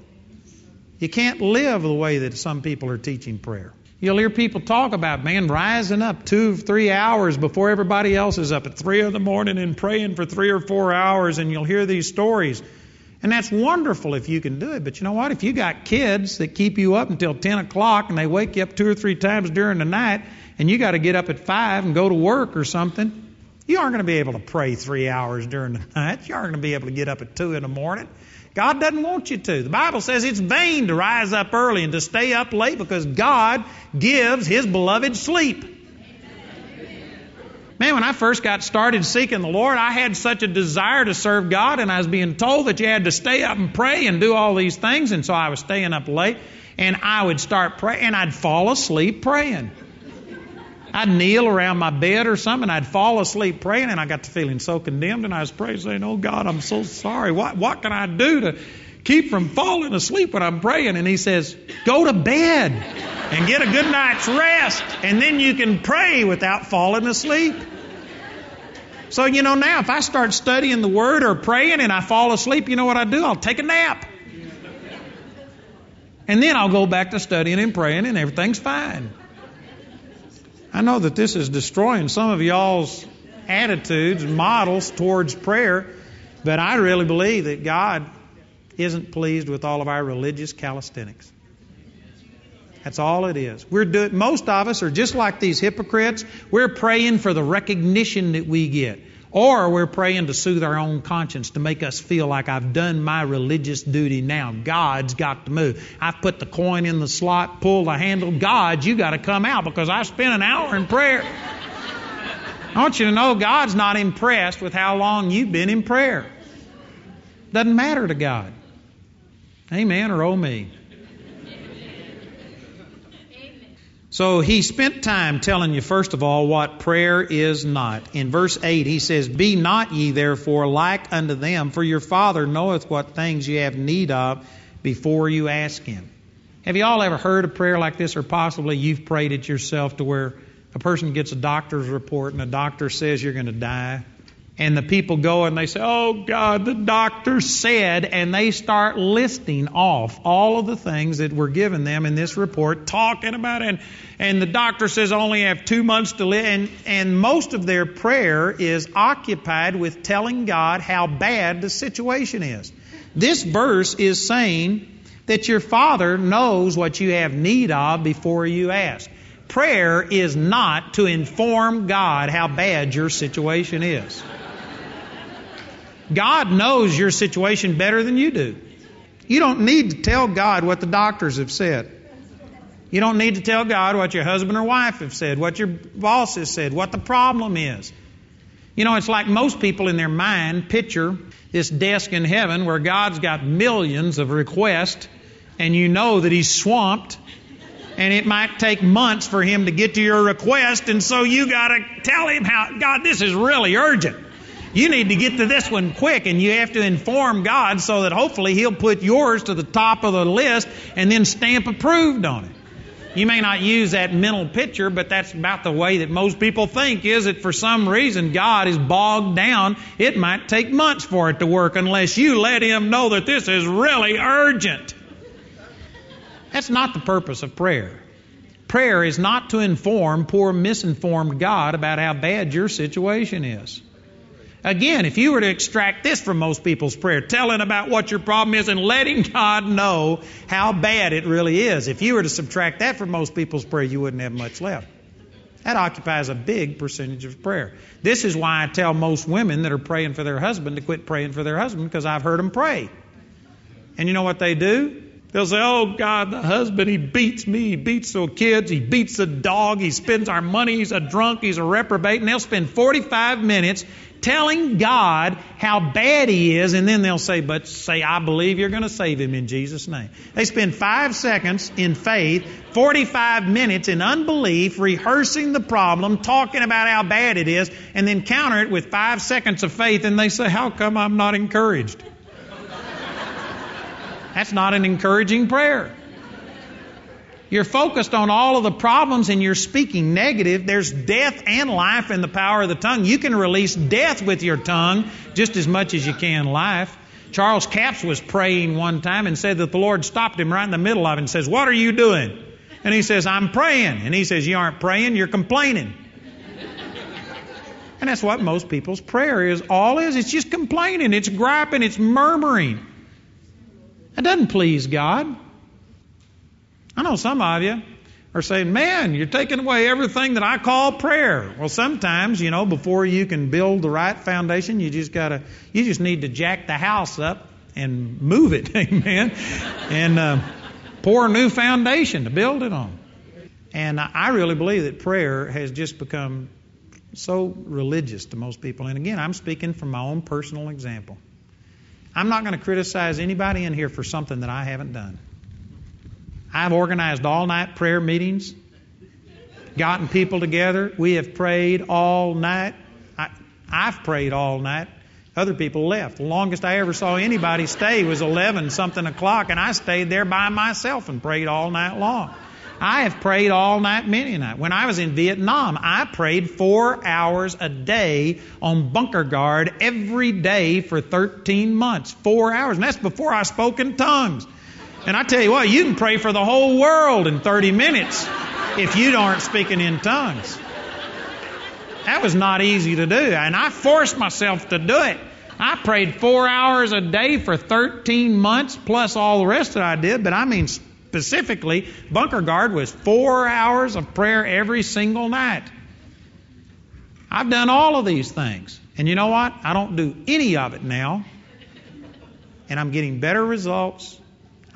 You can't live the way that some people are teaching prayer. You'll hear people talk about, man, rising up two, three hours before everybody else is up at three in the morning and praying for three or four hours, and you'll hear these stories. And that's wonderful if you can do it. But you know what? If you got kids that keep you up until 10 o'clock and they wake you up two or three times during the night, and you got to get up at 5 and go to work or something, you aren't going to be able to pray three hours during the night. You aren't going to be able to get up at 2 in the morning. God doesn't want you to. The Bible says it's vain to rise up early and to stay up late because God gives His beloved sleep. Man, when I first got started seeking the Lord, I had such a desire to serve God, and I was being told that you had to stay up and pray and do all these things, and so I was staying up late, and I would start praying, and I'd fall asleep praying. I'd kneel around my bed or something, I'd fall asleep praying, and I got to feeling so condemned, and I was praying, saying, Oh God, I'm so sorry. What, what can I do to keep from falling asleep when I'm praying? And he says, Go to bed and get a good night's rest, and then you can pray without falling asleep. So, you know, now if I start studying the Word or praying and I fall asleep, you know what I do? I'll take a nap. And then I'll go back to studying and praying, and everything's fine. I know that this is destroying some of y'all's attitudes, and models towards prayer. But I really believe that God isn't pleased with all of our religious calisthenics. That's all it is. We're doing, most of us are just like these hypocrites. We're praying for the recognition that we get. Or we're praying to soothe our own conscience to make us feel like I've done my religious duty now. God's got to move. I've put the coin in the slot, pulled the handle. God, you got to come out because I spent an hour in prayer. I want you to know God's not impressed with how long you've been in prayer. Doesn't matter to God. Amen or oh me. So he spent time telling you, first of all, what prayer is not. In verse 8, he says, Be not ye therefore like unto them, for your Father knoweth what things ye have need of before you ask him. Have you all ever heard a prayer like this, or possibly you've prayed it yourself to where a person gets a doctor's report and the doctor says you're going to die? And the people go and they say, Oh God, the doctor said, and they start listing off all of the things that were given them in this report, talking about it. And, and the doctor says I only have two months to live. And, and most of their prayer is occupied with telling God how bad the situation is. This verse is saying that your Father knows what you have need of before you ask. Prayer is not to inform God how bad your situation is. God knows your situation better than you do. You don't need to tell God what the doctors have said. You don't need to tell God what your husband or wife have said, what your boss has said, what the problem is. You know, it's like most people in their mind picture this desk in heaven where God's got millions of requests and you know that He's swamped and it might take months for Him to get to your request and so you got to tell Him how, God, this is really urgent. You need to get to this one quick, and you have to inform God so that hopefully He'll put yours to the top of the list and then stamp approved on it. You may not use that mental picture, but that's about the way that most people think is that for some reason God is bogged down. It might take months for it to work unless you let Him know that this is really urgent. That's not the purpose of prayer. Prayer is not to inform poor, misinformed God about how bad your situation is. Again, if you were to extract this from most people's prayer, telling about what your problem is and letting God know how bad it really is, if you were to subtract that from most people's prayer, you wouldn't have much left. That occupies a big percentage of prayer. This is why I tell most women that are praying for their husband to quit praying for their husband because I've heard them pray. And you know what they do? They'll say, Oh God, the husband, he beats me, he beats the kids, he beats the dog, he spends our money, he's a drunk, he's a reprobate. And they'll spend 45 minutes telling God how bad he is, and then they'll say, But say, I believe you're going to save him in Jesus' name. They spend five seconds in faith, 45 minutes in unbelief, rehearsing the problem, talking about how bad it is, and then counter it with five seconds of faith, and they say, How come I'm not encouraged? That's not an encouraging prayer. You're focused on all of the problems and you're speaking negative. There's death and life in the power of the tongue. You can release death with your tongue just as much as you can life. Charles Capps was praying one time and said that the Lord stopped him right in the middle of it and says, What are you doing? And he says, I'm praying. And he says, You aren't praying, you're complaining. and that's what most people's prayer is. All is, it's just complaining, it's griping, it's murmuring. It doesn't please God. I know some of you are saying, man, you're taking away everything that I call prayer. Well, sometimes, you know, before you can build the right foundation, you just gotta, you just need to jack the house up and move it, amen, and uh, pour a new foundation to build it on. And I really believe that prayer has just become so religious to most people. And again, I'm speaking from my own personal example. I'm not going to criticize anybody in here for something that I haven't done. I've organized all night prayer meetings, gotten people together. We have prayed all night. I, I've prayed all night. Other people left. The longest I ever saw anybody stay was 11 something o'clock, and I stayed there by myself and prayed all night long. I have prayed all night, many night. When I was in Vietnam, I prayed four hours a day on bunker guard every day for 13 months. Four hours. And that's before I spoke in tongues. And I tell you what, you can pray for the whole world in 30 minutes if you aren't speaking in tongues. That was not easy to do. And I forced myself to do it. I prayed four hours a day for 13 months, plus all the rest that I did, but I mean specifically, bunker guard was four hours of prayer every single night. I've done all of these things. And you know what? I don't do any of it now. And I'm getting better results.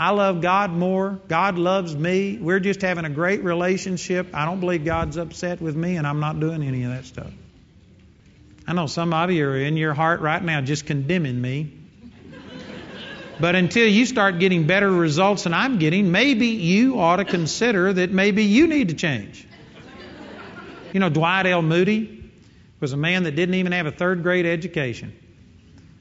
I love God more. God loves me. We're just having a great relationship. I don't believe God's upset with me, and I'm not doing any of that stuff. I know some of you are in your heart right now just condemning me. But until you start getting better results than I'm getting, maybe you ought to consider that maybe you need to change. You know, Dwight L. Moody was a man that didn't even have a third grade education.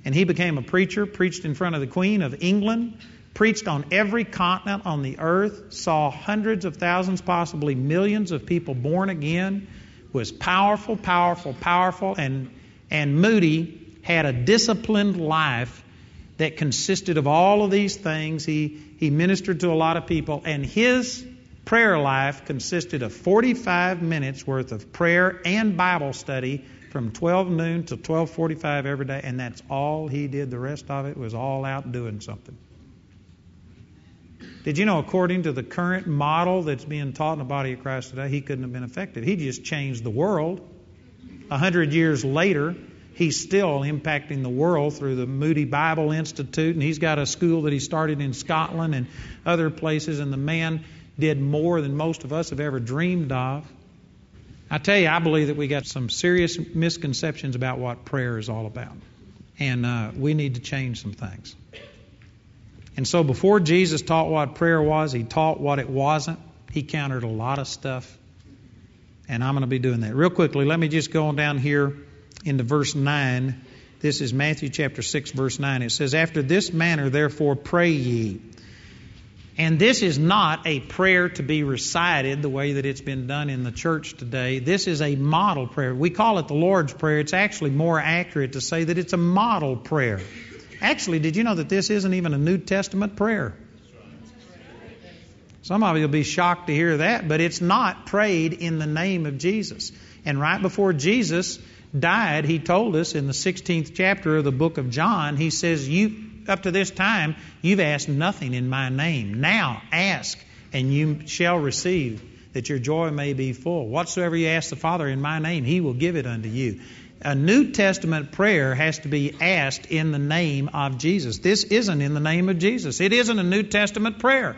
And he became a preacher, preached in front of the Queen of England, preached on every continent on the earth, saw hundreds of thousands, possibly millions of people born again, was powerful, powerful, powerful, and, and Moody had a disciplined life that consisted of all of these things. He, he ministered to a lot of people, and his prayer life consisted of 45 minutes worth of prayer and Bible study from 12 noon to 12:45 every day, and that's all he did. The rest of it was all out doing something. Did you know, according to the current model that's being taught in the body of Christ today, he couldn't have been affected. He just changed the world. A hundred years later, he's still impacting the world through the Moody Bible Institute, and he's got a school that he started in Scotland and other places, and the man did more than most of us have ever dreamed of. I tell you, I believe that we got some serious misconceptions about what prayer is all about, and uh, we need to change some things. And so, before Jesus taught what prayer was, he taught what it wasn't. He countered a lot of stuff, and I'm going to be doing that real quickly. Let me just go on down here into verse 9. This is Matthew chapter 6, verse 9. It says, After this manner, therefore, pray ye. And this is not a prayer to be recited the way that it's been done in the church today. This is a model prayer. We call it the Lord's Prayer. It's actually more accurate to say that it's a model prayer. Actually, did you know that this isn't even a New Testament prayer? Some of you will be shocked to hear that, but it's not prayed in the name of Jesus. And right before Jesus died, he told us in the 16th chapter of the book of John, he says, You up to this time you've asked nothing in my name. Now ask and you shall receive that your joy may be full. Whatsoever you ask the Father in my name, he will give it unto you. A New Testament prayer has to be asked in the name of Jesus. This isn't in the name of Jesus. It isn't a New Testament prayer.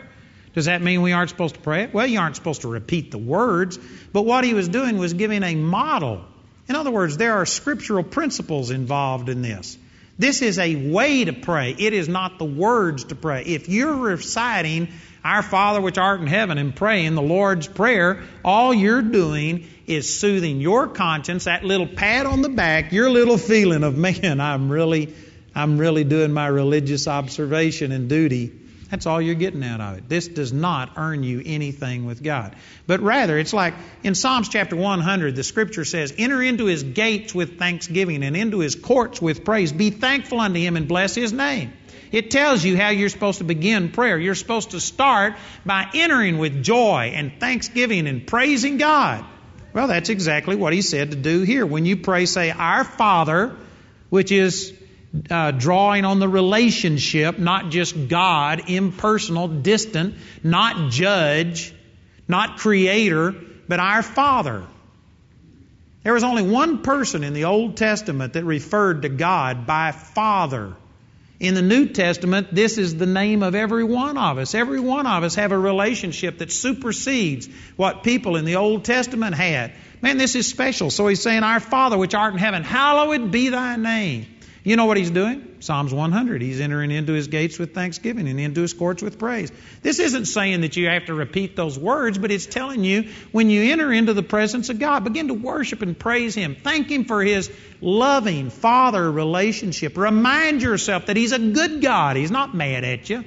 Does that mean we aren't supposed to pray it? Well, you aren't supposed to repeat the words, but what he was doing was giving a model in other words, there are scriptural principles involved in this. This is a way to pray. It is not the words to pray. If you're reciting Our Father which art in heaven and praying the Lord's Prayer, all you're doing is soothing your conscience, that little pat on the back, your little feeling of, man, I'm really, I'm really doing my religious observation and duty that's all you're getting out of it. This does not earn you anything with God. But rather, it's like in Psalms chapter 100, the scripture says, Enter into his gates with thanksgiving and into his courts with praise. Be thankful unto him and bless his name. It tells you how you're supposed to begin prayer. You're supposed to start by entering with joy and thanksgiving and praising God. Well, that's exactly what he said to do here. When you pray, say, Our Father, which is uh, drawing on the relationship, not just God, impersonal, distant, not judge, not creator, but our Father. There was only one person in the Old Testament that referred to God by Father. In the New Testament, this is the name of every one of us. Every one of us have a relationship that supersedes what people in the Old Testament had. Man, this is special. So he's saying, Our Father which art in heaven, hallowed be thy name. You know what he's doing? Psalms 100. He's entering into his gates with thanksgiving and into his courts with praise. This isn't saying that you have to repeat those words, but it's telling you when you enter into the presence of God, begin to worship and praise him. Thank him for his loving father relationship. Remind yourself that he's a good God. He's not mad at you.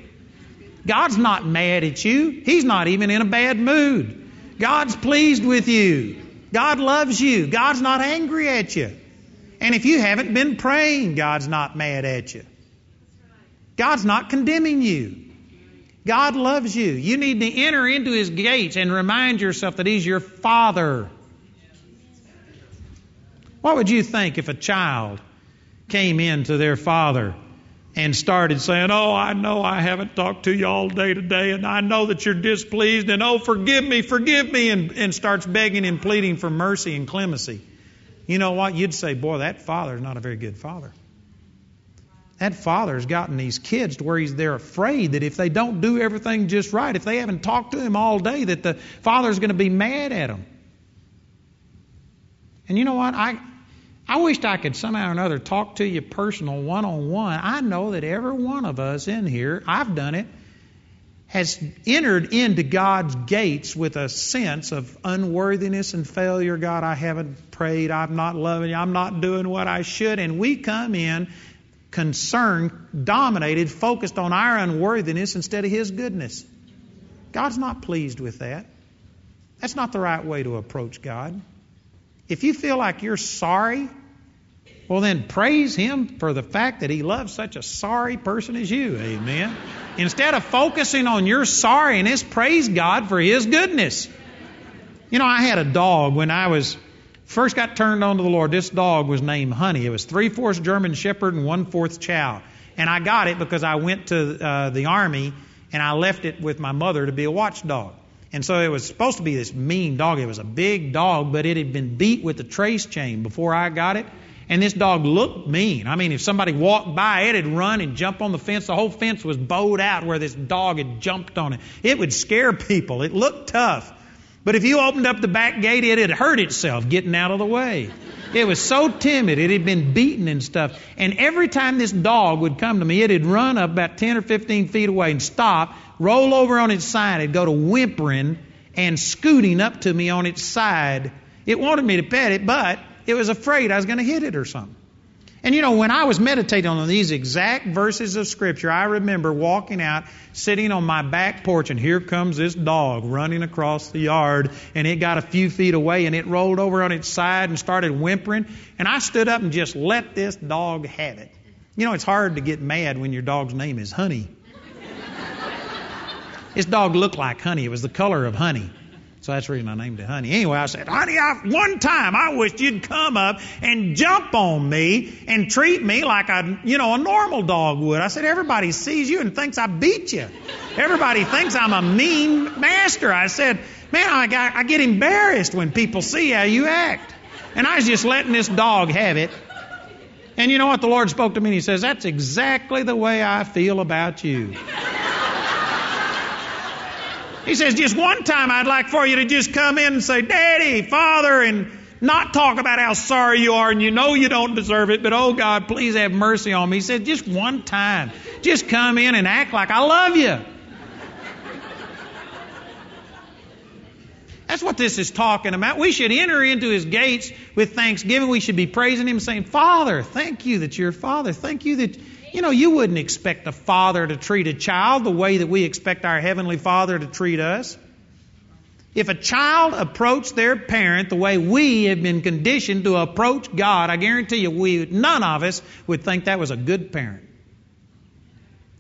God's not mad at you. He's not even in a bad mood. God's pleased with you. God loves you. God's not angry at you. And if you haven't been praying, God's not mad at you. God's not condemning you. God loves you. You need to enter into His gates and remind yourself that He's your Father. What would you think if a child came in to their father and started saying, Oh, I know I haven't talked to you all day today, and I know that you're displeased, and oh, forgive me, forgive me, and, and starts begging and pleading for mercy and clemency, you know what? You'd say, Boy, that father's not a very good father. That father's gotten these kids to where he's, they're afraid that if they don't do everything just right, if they haven't talked to him all day, that the father's going to be mad at them. And you know what? I, I wished I could somehow or another talk to you personal, one on one. I know that every one of us in here, I've done it, has entered into God's gates with a sense of unworthiness and failure. God, I haven't prayed. I'm not loving you. I'm not doing what I should. And we come in concerned, dominated, focused on our unworthiness instead of His goodness. God's not pleased with that. That's not the right way to approach God. If you feel like you're sorry, well, then praise Him for the fact that He loves such a sorry person as you. Amen. Instead of focusing on your sorriness, praise God for His goodness. You know, I had a dog when I was first got turned on to the Lord. This dog was named Honey. It was three fourths German Shepherd and one fourth Chow. And I got it because I went to uh, the Army and I left it with my mother to be a watchdog. And so it was supposed to be this mean dog. It was a big dog, but it had been beat with a trace chain before I got it. And this dog looked mean. I mean, if somebody walked by, it'd run and jump on the fence. The whole fence was bowed out where this dog had jumped on it. It would scare people. It looked tough. But if you opened up the back gate, it had hurt itself getting out of the way. It was so timid. It had been beaten and stuff. And every time this dog would come to me, it'd run up about 10 or 15 feet away and stop, roll over on its side. It'd go to whimpering and scooting up to me on its side. It wanted me to pet it, but it was afraid I was going to hit it or something. And you know, when I was meditating on these exact verses of Scripture, I remember walking out, sitting on my back porch, and here comes this dog running across the yard. And it got a few feet away, and it rolled over on its side and started whimpering. And I stood up and just let this dog have it. You know, it's hard to get mad when your dog's name is Honey. this dog looked like honey, it was the color of honey. So that's the reason I named it Honey. Anyway, I said, Honey, I, one time I wished you'd come up and jump on me and treat me like a, you know, a normal dog would. I said, Everybody sees you and thinks I beat you. Everybody thinks I'm a mean master. I said, Man, I, got, I get embarrassed when people see how you act. And I was just letting this dog have it. And you know what? The Lord spoke to me and He says, That's exactly the way I feel about you. He says, just one time I'd like for you to just come in and say, Daddy, Father, and not talk about how sorry you are and you know you don't deserve it, but oh God, please have mercy on me. He said, just one time. Just come in and act like I love you. That's what this is talking about. We should enter into his gates with thanksgiving. We should be praising him, saying, Father, thank you that you're Father. Thank you that you know, you wouldn't expect a father to treat a child the way that we expect our Heavenly Father to treat us. If a child approached their parent the way we have been conditioned to approach God, I guarantee you, we, none of us would think that was a good parent.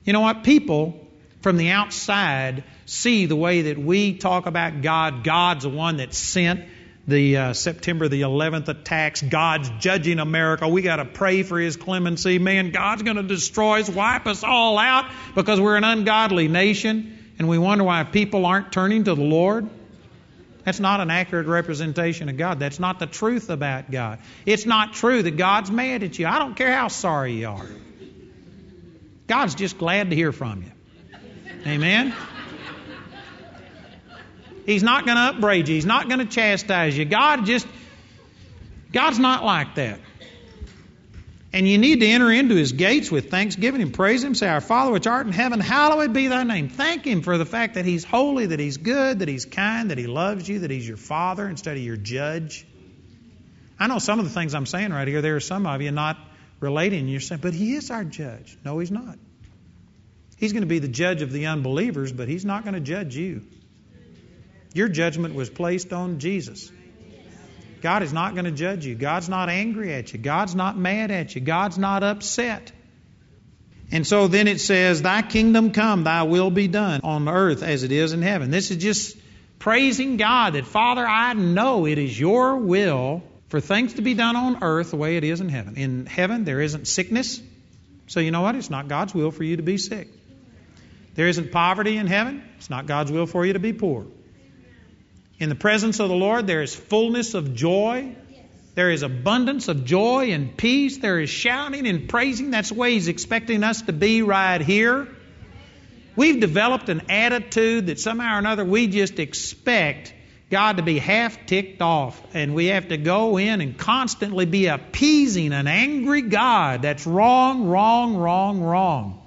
You know what? People from the outside see the way that we talk about God. God's the one that sent the uh, September the 11th attacks. God's judging America. We got to pray for His clemency. Man, God's going to destroy us, wipe us all out because we're an ungodly nation, and we wonder why people aren't turning to the Lord. That's not an accurate representation of God. That's not the truth about God. It's not true that God's mad at you. I don't care how sorry you are. God's just glad to hear from you. Amen. He's not going to upbraid you. He's not going to chastise you. God just, God's not like that. And you need to enter into his gates with thanksgiving and praise him. Say, Our Father which art in heaven, hallowed be thy name. Thank him for the fact that he's holy, that he's good, that he's kind, that he loves you, that he's your father instead of your judge. I know some of the things I'm saying right here, there are some of you not relating, you're saying, but he is our judge. No, he's not. He's going to be the judge of the unbelievers, but he's not going to judge you. Your judgment was placed on Jesus. God is not going to judge you. God's not angry at you. God's not mad at you. God's not upset. And so then it says, Thy kingdom come, thy will be done on earth as it is in heaven. This is just praising God that, Father, I know it is your will for things to be done on earth the way it is in heaven. In heaven, there isn't sickness. So you know what? It's not God's will for you to be sick. There isn't poverty in heaven. It's not God's will for you to be poor. In the presence of the Lord, there is fullness of joy. There is abundance of joy and peace. There is shouting and praising. That's the way He's expecting us to be right here. We've developed an attitude that somehow or another we just expect God to be half ticked off, and we have to go in and constantly be appeasing an angry God. That's wrong, wrong, wrong, wrong.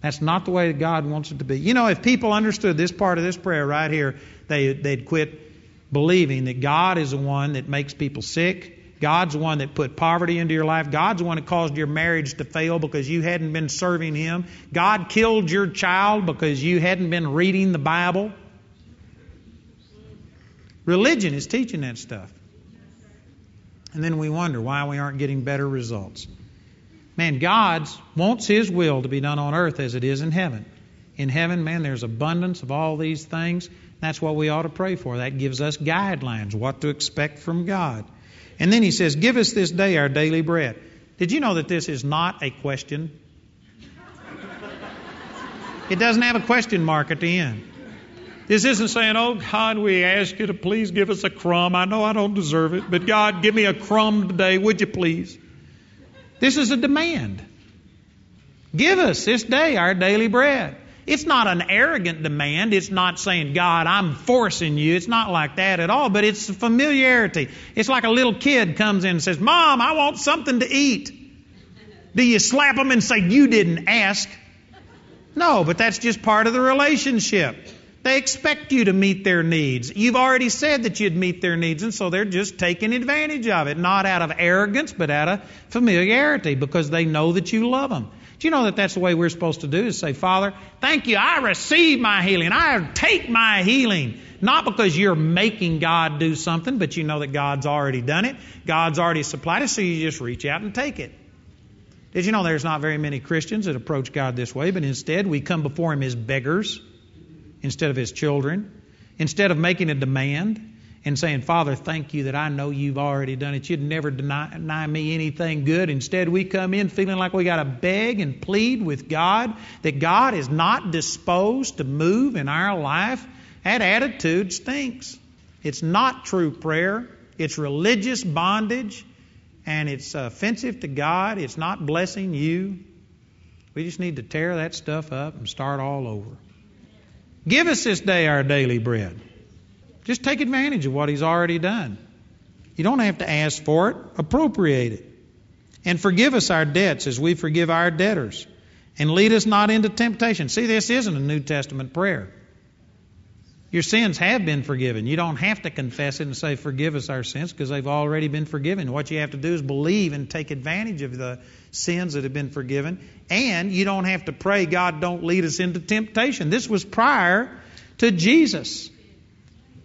That's not the way God wants it to be. You know, if people understood this part of this prayer right here, they, they'd quit believing that God is the one that makes people sick. God's the one that put poverty into your life. God's the one that caused your marriage to fail because you hadn't been serving Him. God killed your child because you hadn't been reading the Bible. Religion is teaching that stuff. And then we wonder why we aren't getting better results. Man, God wants His will to be done on earth as it is in heaven. In heaven, man, there's abundance of all these things. That's what we ought to pray for. That gives us guidelines, what to expect from God. And then He says, Give us this day our daily bread. Did you know that this is not a question? It doesn't have a question mark at the end. This isn't saying, Oh God, we ask you to please give us a crumb. I know I don't deserve it, but God, give me a crumb today, would you please? This is a demand. Give us this day our daily bread. It's not an arrogant demand. It's not saying, God, I'm forcing you. It's not like that at all, but it's familiarity. It's like a little kid comes in and says, Mom, I want something to eat. Do you slap them and say, You didn't ask? No, but that's just part of the relationship. They expect you to meet their needs. You've already said that you'd meet their needs, and so they're just taking advantage of it, not out of arrogance, but out of familiarity, because they know that you love them. Do you know that that's the way we're supposed to do? Is say, Father, thank you. I receive my healing. I take my healing. Not because you're making God do something, but you know that God's already done it. God's already supplied it, so you just reach out and take it. Did you know there's not very many Christians that approach God this way, but instead we come before Him as beggars instead of his children, instead of making a demand and saying, Father, thank you that I know you've already done it. You'd never deny, deny, me anything good. Instead, we come in feeling like we got to beg and plead with God that God is not disposed to move in our life. That attitude stinks. It's not true prayer, it's religious bondage, and it's offensive to God. It's not blessing you. We just need to tear that stuff up and start all over. Give us this day our daily bread. Just take advantage of what He's already done. You don't have to ask for it, appropriate it. And forgive us our debts as we forgive our debtors. And lead us not into temptation. See, this isn't a New Testament prayer. Your sins have been forgiven. You don't have to confess it and say, Forgive us our sins, because they've already been forgiven. What you have to do is believe and take advantage of the sins that have been forgiven. And you don't have to pray, God, don't lead us into temptation. This was prior to Jesus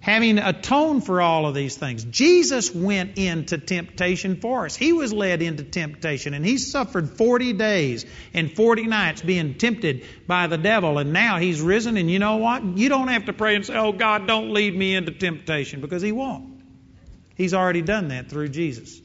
having atoned for all of these things. Jesus went into temptation for us. He was led into temptation and he suffered 40 days and 40 nights being tempted by the devil. And now he's risen, and you know what? You don't have to pray and say, Oh God, don't lead me into temptation because he won't. He's already done that through Jesus.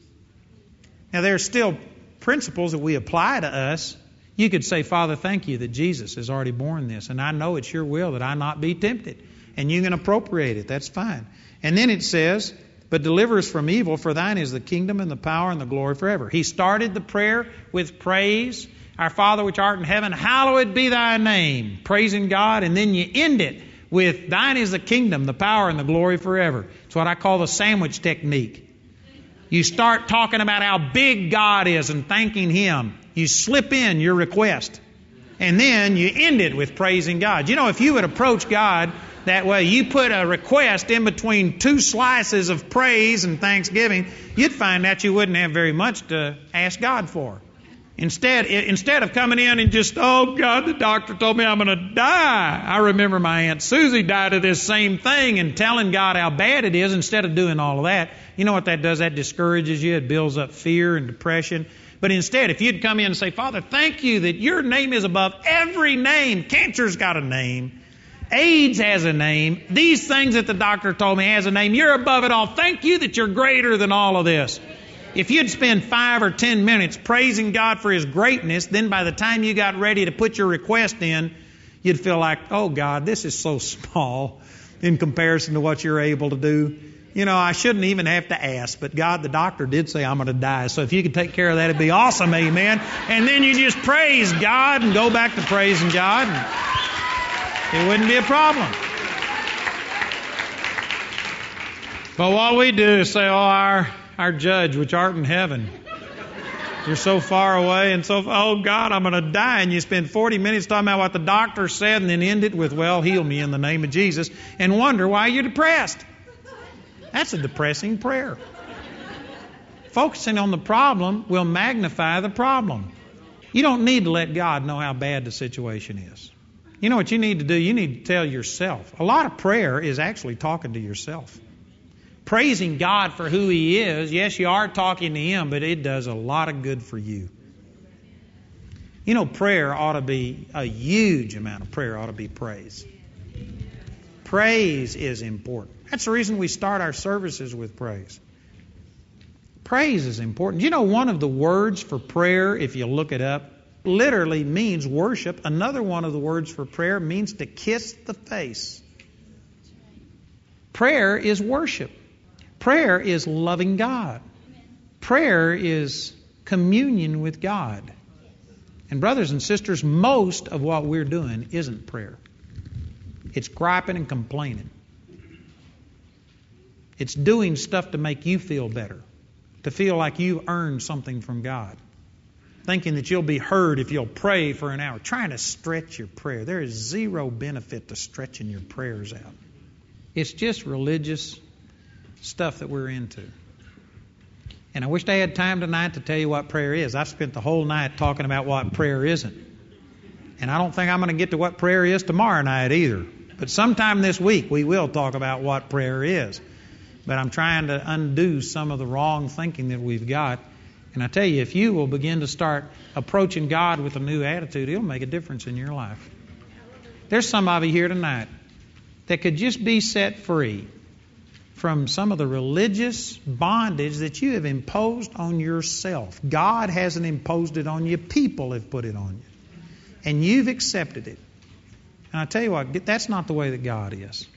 Now, there are still principles that we apply to us. You could say, Father, thank you that Jesus has already borne this, and I know it's your will that I not be tempted and you can appropriate it. That's fine. And then it says, But deliver us from evil, for thine is the kingdom and the power and the glory forever. He started the prayer with praise. Our Father which art in heaven, hallowed be thy name. Praising God, and then you end it with thine is the kingdom, the power, and the glory forever. It's what I call the sandwich technique. You start talking about how big God is and thanking Him. You slip in your request. And then you end it with praising God. You know, if you would approach God that way, you put a request in between two slices of praise and thanksgiving, you'd find that you wouldn't have very much to ask God for. Instead, instead of coming in and just, oh God, the doctor told me I'm going to die. I remember my Aunt Susie died of this same thing and telling God how bad it is instead of doing all of that. You know what that does? That discourages you. It builds up fear and depression. But instead, if you'd come in and say, Father, thank you that your name is above every name. Cancer's got a name. AIDS has a name. These things that the doctor told me has a name. You're above it all. Thank you that you're greater than all of this. If you'd spend five or ten minutes praising God for His greatness, then by the time you got ready to put your request in, you'd feel like, oh God, this is so small in comparison to what you're able to do. You know, I shouldn't even have to ask, but God, the doctor did say I'm going to die. So if you could take care of that, it'd be awesome, amen. And then you just praise God and go back to praising God. And it wouldn't be a problem. But what we do is say, oh, our, our judge, which art in heaven, you're so far away and so, oh God, I'm going to die. And you spend 40 minutes talking about what the doctor said and then end it with, well, heal me in the name of Jesus and wonder why you're depressed. That's a depressing prayer. Focusing on the problem will magnify the problem. You don't need to let God know how bad the situation is. You know what you need to do? You need to tell yourself. A lot of prayer is actually talking to yourself. Praising God for who He is. Yes, you are talking to Him, but it does a lot of good for you. You know, prayer ought to be, a huge amount of prayer ought to be praise. Praise is important. That's the reason we start our services with praise. Praise is important. You know, one of the words for prayer, if you look it up, literally means worship. Another one of the words for prayer means to kiss the face. Prayer is worship. Prayer is loving God. Prayer is communion with God. And, brothers and sisters, most of what we're doing isn't prayer, it's griping and complaining. It's doing stuff to make you feel better, to feel like you've earned something from God. Thinking that you'll be heard if you'll pray for an hour, trying to stretch your prayer. There is zero benefit to stretching your prayers out. It's just religious stuff that we're into. And I wish I had time tonight to tell you what prayer is. I've spent the whole night talking about what prayer isn't. And I don't think I'm going to get to what prayer is tomorrow night either. But sometime this week we will talk about what prayer is. But I'm trying to undo some of the wrong thinking that we've got. And I tell you, if you will begin to start approaching God with a new attitude, it'll make a difference in your life. There's some of you here tonight that could just be set free from some of the religious bondage that you have imposed on yourself. God hasn't imposed it on you, people have put it on you. And you've accepted it. And I tell you what, that's not the way that God is.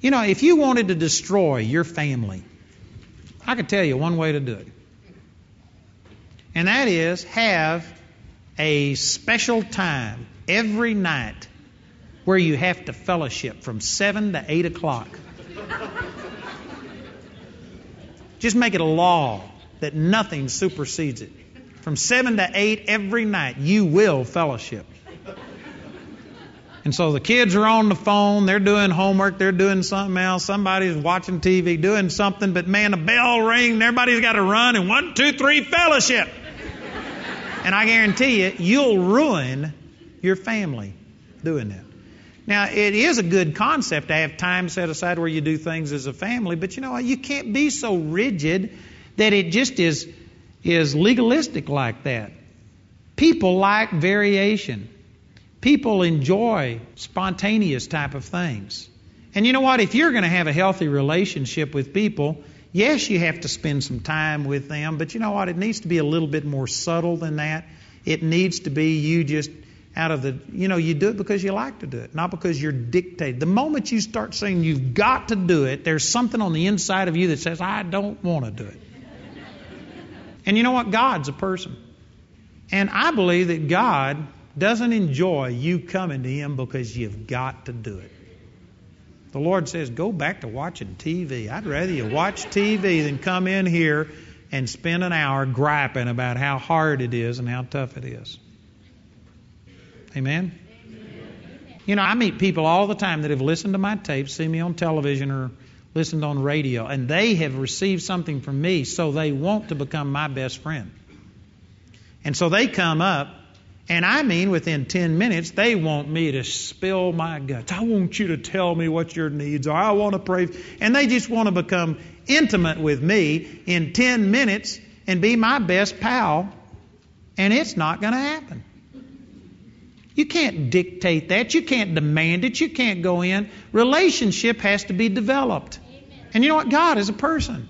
You know, if you wanted to destroy your family, I could tell you one way to do it. And that is have a special time every night where you have to fellowship from 7 to 8 o'clock. Just make it a law that nothing supersedes it. From 7 to 8 every night, you will fellowship. And so the kids are on the phone, they're doing homework, they're doing something else, somebody's watching TV, doing something, but man, a bell and everybody's got to run and one, two, three, fellowship. And I guarantee you, you'll ruin your family doing that. Now, it is a good concept to have time set aside where you do things as a family, but you know what? You can't be so rigid that it just is, is legalistic like that. People like variation. People enjoy spontaneous type of things. And you know what? If you're going to have a healthy relationship with people, yes, you have to spend some time with them, but you know what? It needs to be a little bit more subtle than that. It needs to be you just out of the, you know, you do it because you like to do it, not because you're dictated. The moment you start saying you've got to do it, there's something on the inside of you that says, I don't want to do it. And you know what? God's a person. And I believe that God doesn't enjoy you coming to Him because you've got to do it. The Lord says, go back to watching TV. I'd rather you watch TV than come in here and spend an hour griping about how hard it is and how tough it is. Amen? You know, I meet people all the time that have listened to my tapes, see me on television or listened on radio, and they have received something from me, so they want to become my best friend. And so they come up and I mean, within 10 minutes, they want me to spill my guts. I want you to tell me what your needs are. I want to pray. And they just want to become intimate with me in 10 minutes and be my best pal. And it's not going to happen. You can't dictate that. You can't demand it. You can't go in. Relationship has to be developed. Amen. And you know what? God is a person.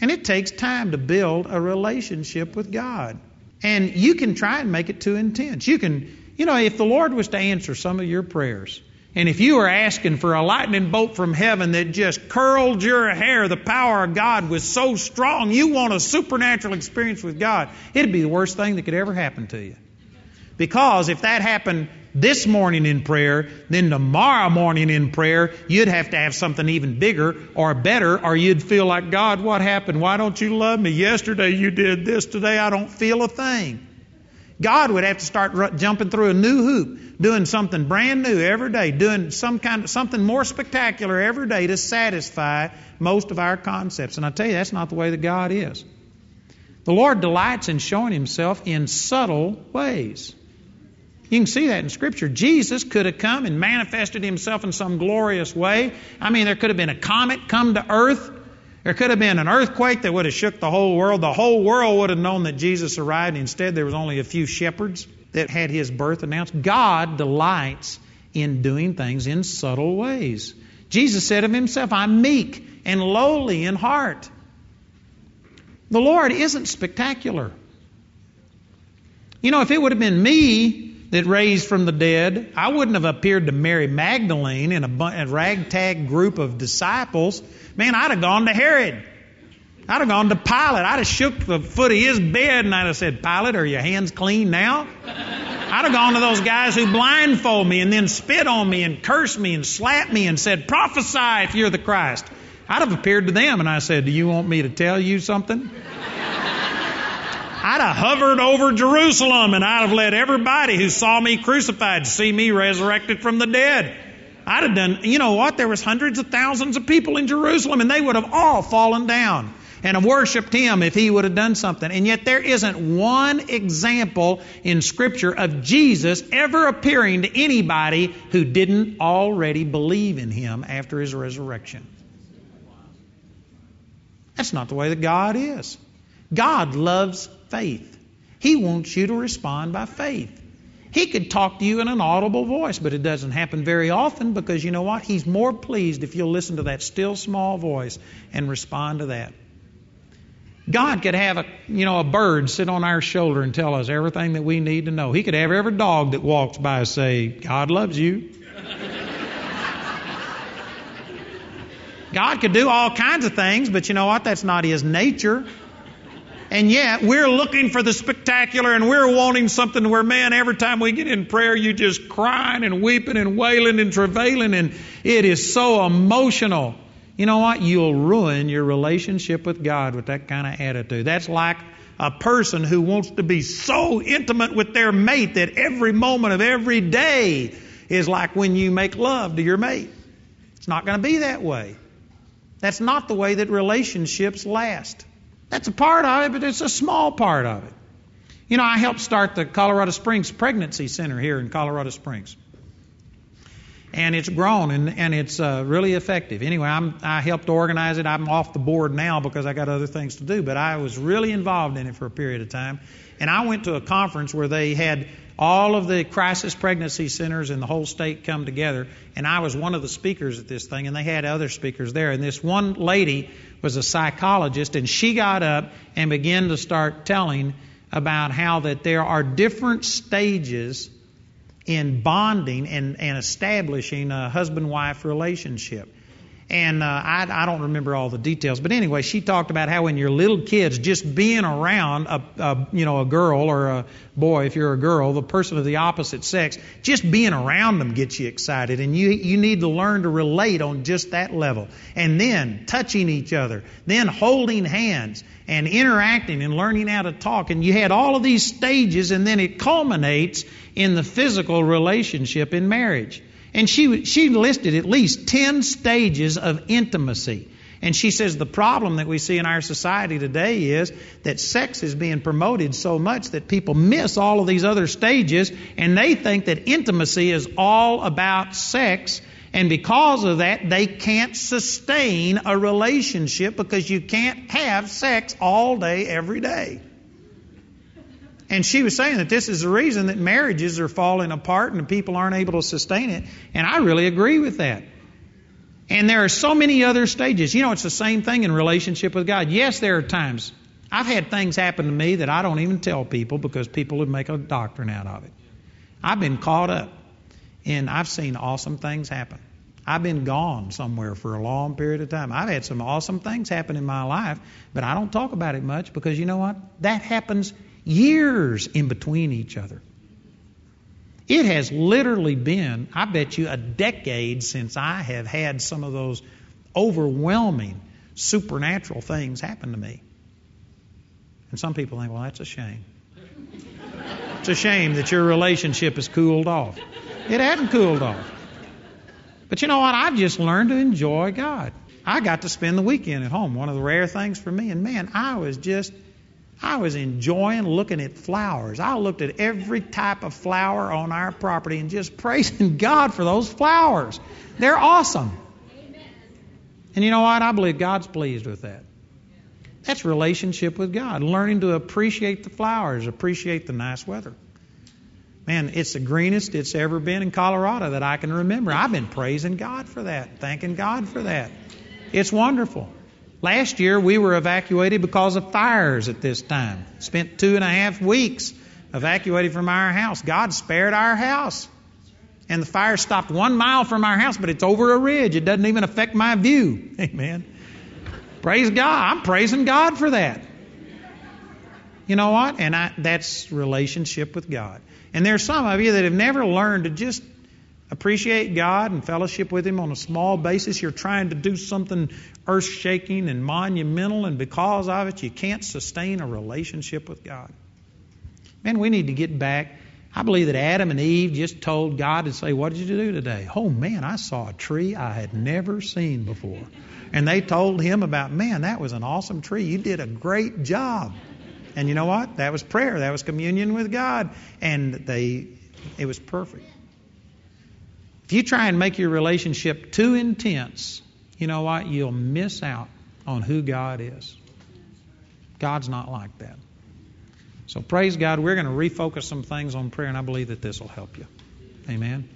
And it takes time to build a relationship with God. And you can try and make it too intense. You can, you know, if the Lord was to answer some of your prayers, and if you were asking for a lightning bolt from heaven that just curled your hair, the power of God was so strong, you want a supernatural experience with God, it'd be the worst thing that could ever happen to you. Because if that happened this morning in prayer, then tomorrow morning in prayer, you'd have to have something even bigger or better, or you'd feel like, God, what happened? Why don't you love me? Yesterday you did this, today I don't feel a thing. God would have to start jumping through a new hoop, doing something brand new every day, doing some kind of something more spectacular every day to satisfy most of our concepts. And I tell you, that's not the way that God is. The Lord delights in showing Himself in subtle ways. You can see that in Scripture. Jesus could have come and manifested Himself in some glorious way. I mean, there could have been a comet come to earth. There could have been an earthquake that would have shook the whole world. The whole world would have known that Jesus arrived. Instead, there was only a few shepherds that had his birth announced. God delights in doing things in subtle ways. Jesus said of himself, I'm meek and lowly in heart. The Lord isn't spectacular. You know, if it would have been me that raised from the dead. I wouldn't have appeared to Mary Magdalene in a, ragtag group of disciples. Man, I'd have gone to Herod. I'd have gone to Pilate. I'd have shook the foot of his bed and I'd have said, Pilate, are your hands clean now? I'd have gone to those guys who blindfold me and then spit on me and cursed me and slapped me and said, prophesy if you're the Christ. I'd have appeared to them and I said, Do you want me to tell you something? I'd have hovered over Jerusalem and I'd have let everybody who saw me crucified see me resurrected from the dead. I'd have done, you know what? There was hundreds of thousands of people in Jerusalem and they would have all fallen down and have worshiped him if he would have done something. And yet there isn't one example in scripture of Jesus ever appearing to anybody who didn't already believe in him after his resurrection. That's not the way that God is. God loves faith. He wants you to respond by faith. He could talk to you in an audible voice, but it doesn't happen very often because you know what? He's more pleased if you'll listen to that still small voice and respond to that. God could have a you know a bird sit on our shoulder and tell us everything that we need to know. He could have every dog that walks by say, "God loves you." God could do all kinds of things, but you know what? That's not his nature. And yet we're looking for the spectacular and we're wanting something where, man, every time we get in prayer, you're just crying and weeping and wailing and travailing and it is so emotional. You know what? You'll ruin your relationship with God with that kind of attitude. That's like a person who wants to be so intimate with their mate that every moment of every day is like when you make love to your mate. It's not going to be that way. That's not the way that relationships last. That's a part of it, but it's a small part of it. You know, I helped start the Colorado Springs Pregnancy Center here in Colorado Springs. And it's grown and, and it's uh, really effective. Anyway, I'm, I helped organize it. I'm off the board now because I got other things to do, but I was really involved in it for a period of time. And I went to a conference where they had all of the crisis pregnancy centers in the whole state come together. And I was one of the speakers at this thing, and they had other speakers there. And this one lady was a psychologist, and she got up and began to start telling about how that there are different stages in bonding and, and establishing a husband wife relationship. And uh, I, I don't remember all the details, but anyway, she talked about how when you're little kids, just being around a, a you know a girl or a boy, if you're a girl, the person of the opposite sex, just being around them gets you excited, and you you need to learn to relate on just that level. And then touching each other, then holding hands, and interacting and learning how to talk. And you had all of these stages, and then it culminates in the physical relationship in marriage. And she, she listed at least 10 stages of intimacy. And she says the problem that we see in our society today is that sex is being promoted so much that people miss all of these other stages and they think that intimacy is all about sex. And because of that, they can't sustain a relationship because you can't have sex all day, every day. And she was saying that this is the reason that marriages are falling apart and people aren't able to sustain it. And I really agree with that. And there are so many other stages. You know, it's the same thing in relationship with God. Yes, there are times. I've had things happen to me that I don't even tell people because people would make a doctrine out of it. I've been caught up and I've seen awesome things happen. I've been gone somewhere for a long period of time. I've had some awesome things happen in my life, but I don't talk about it much because you know what? That happens years in between each other. It has literally been, I bet you, a decade since I have had some of those overwhelming supernatural things happen to me. And some people think, well, that's a shame. It's a shame that your relationship has cooled off. It hadn't cooled off. But you know what? I've just learned to enjoy God. I got to spend the weekend at home, one of the rare things for me. And man, I was just, I was enjoying looking at flowers. I looked at every type of flower on our property and just praising God for those flowers. They're awesome. And you know what? I believe God's pleased with that. That's relationship with God, learning to appreciate the flowers, appreciate the nice weather. Man, it's the greenest it's ever been in Colorado that I can remember. I've been praising God for that, thanking God for that. It's wonderful. Last year we were evacuated because of fires at this time. Spent two and a half weeks evacuated from our house. God spared our house. And the fire stopped one mile from our house, but it's over a ridge. It doesn't even affect my view. Amen. Praise God. I'm praising God for that. You know what? And I, that's relationship with God. And there's some of you that have never learned to just appreciate God and fellowship with Him on a small basis. You're trying to do something earth shaking and monumental, and because of it, you can't sustain a relationship with God. Man, we need to get back. I believe that Adam and Eve just told God to say, What did you do today? Oh, man, I saw a tree I had never seen before. And they told him about, Man, that was an awesome tree. You did a great job. And you know what? That was prayer. That was communion with God. And they it was perfect. If you try and make your relationship too intense, you know what? You'll miss out on who God is. God's not like that. So praise God. We're going to refocus some things on prayer, and I believe that this will help you. Amen.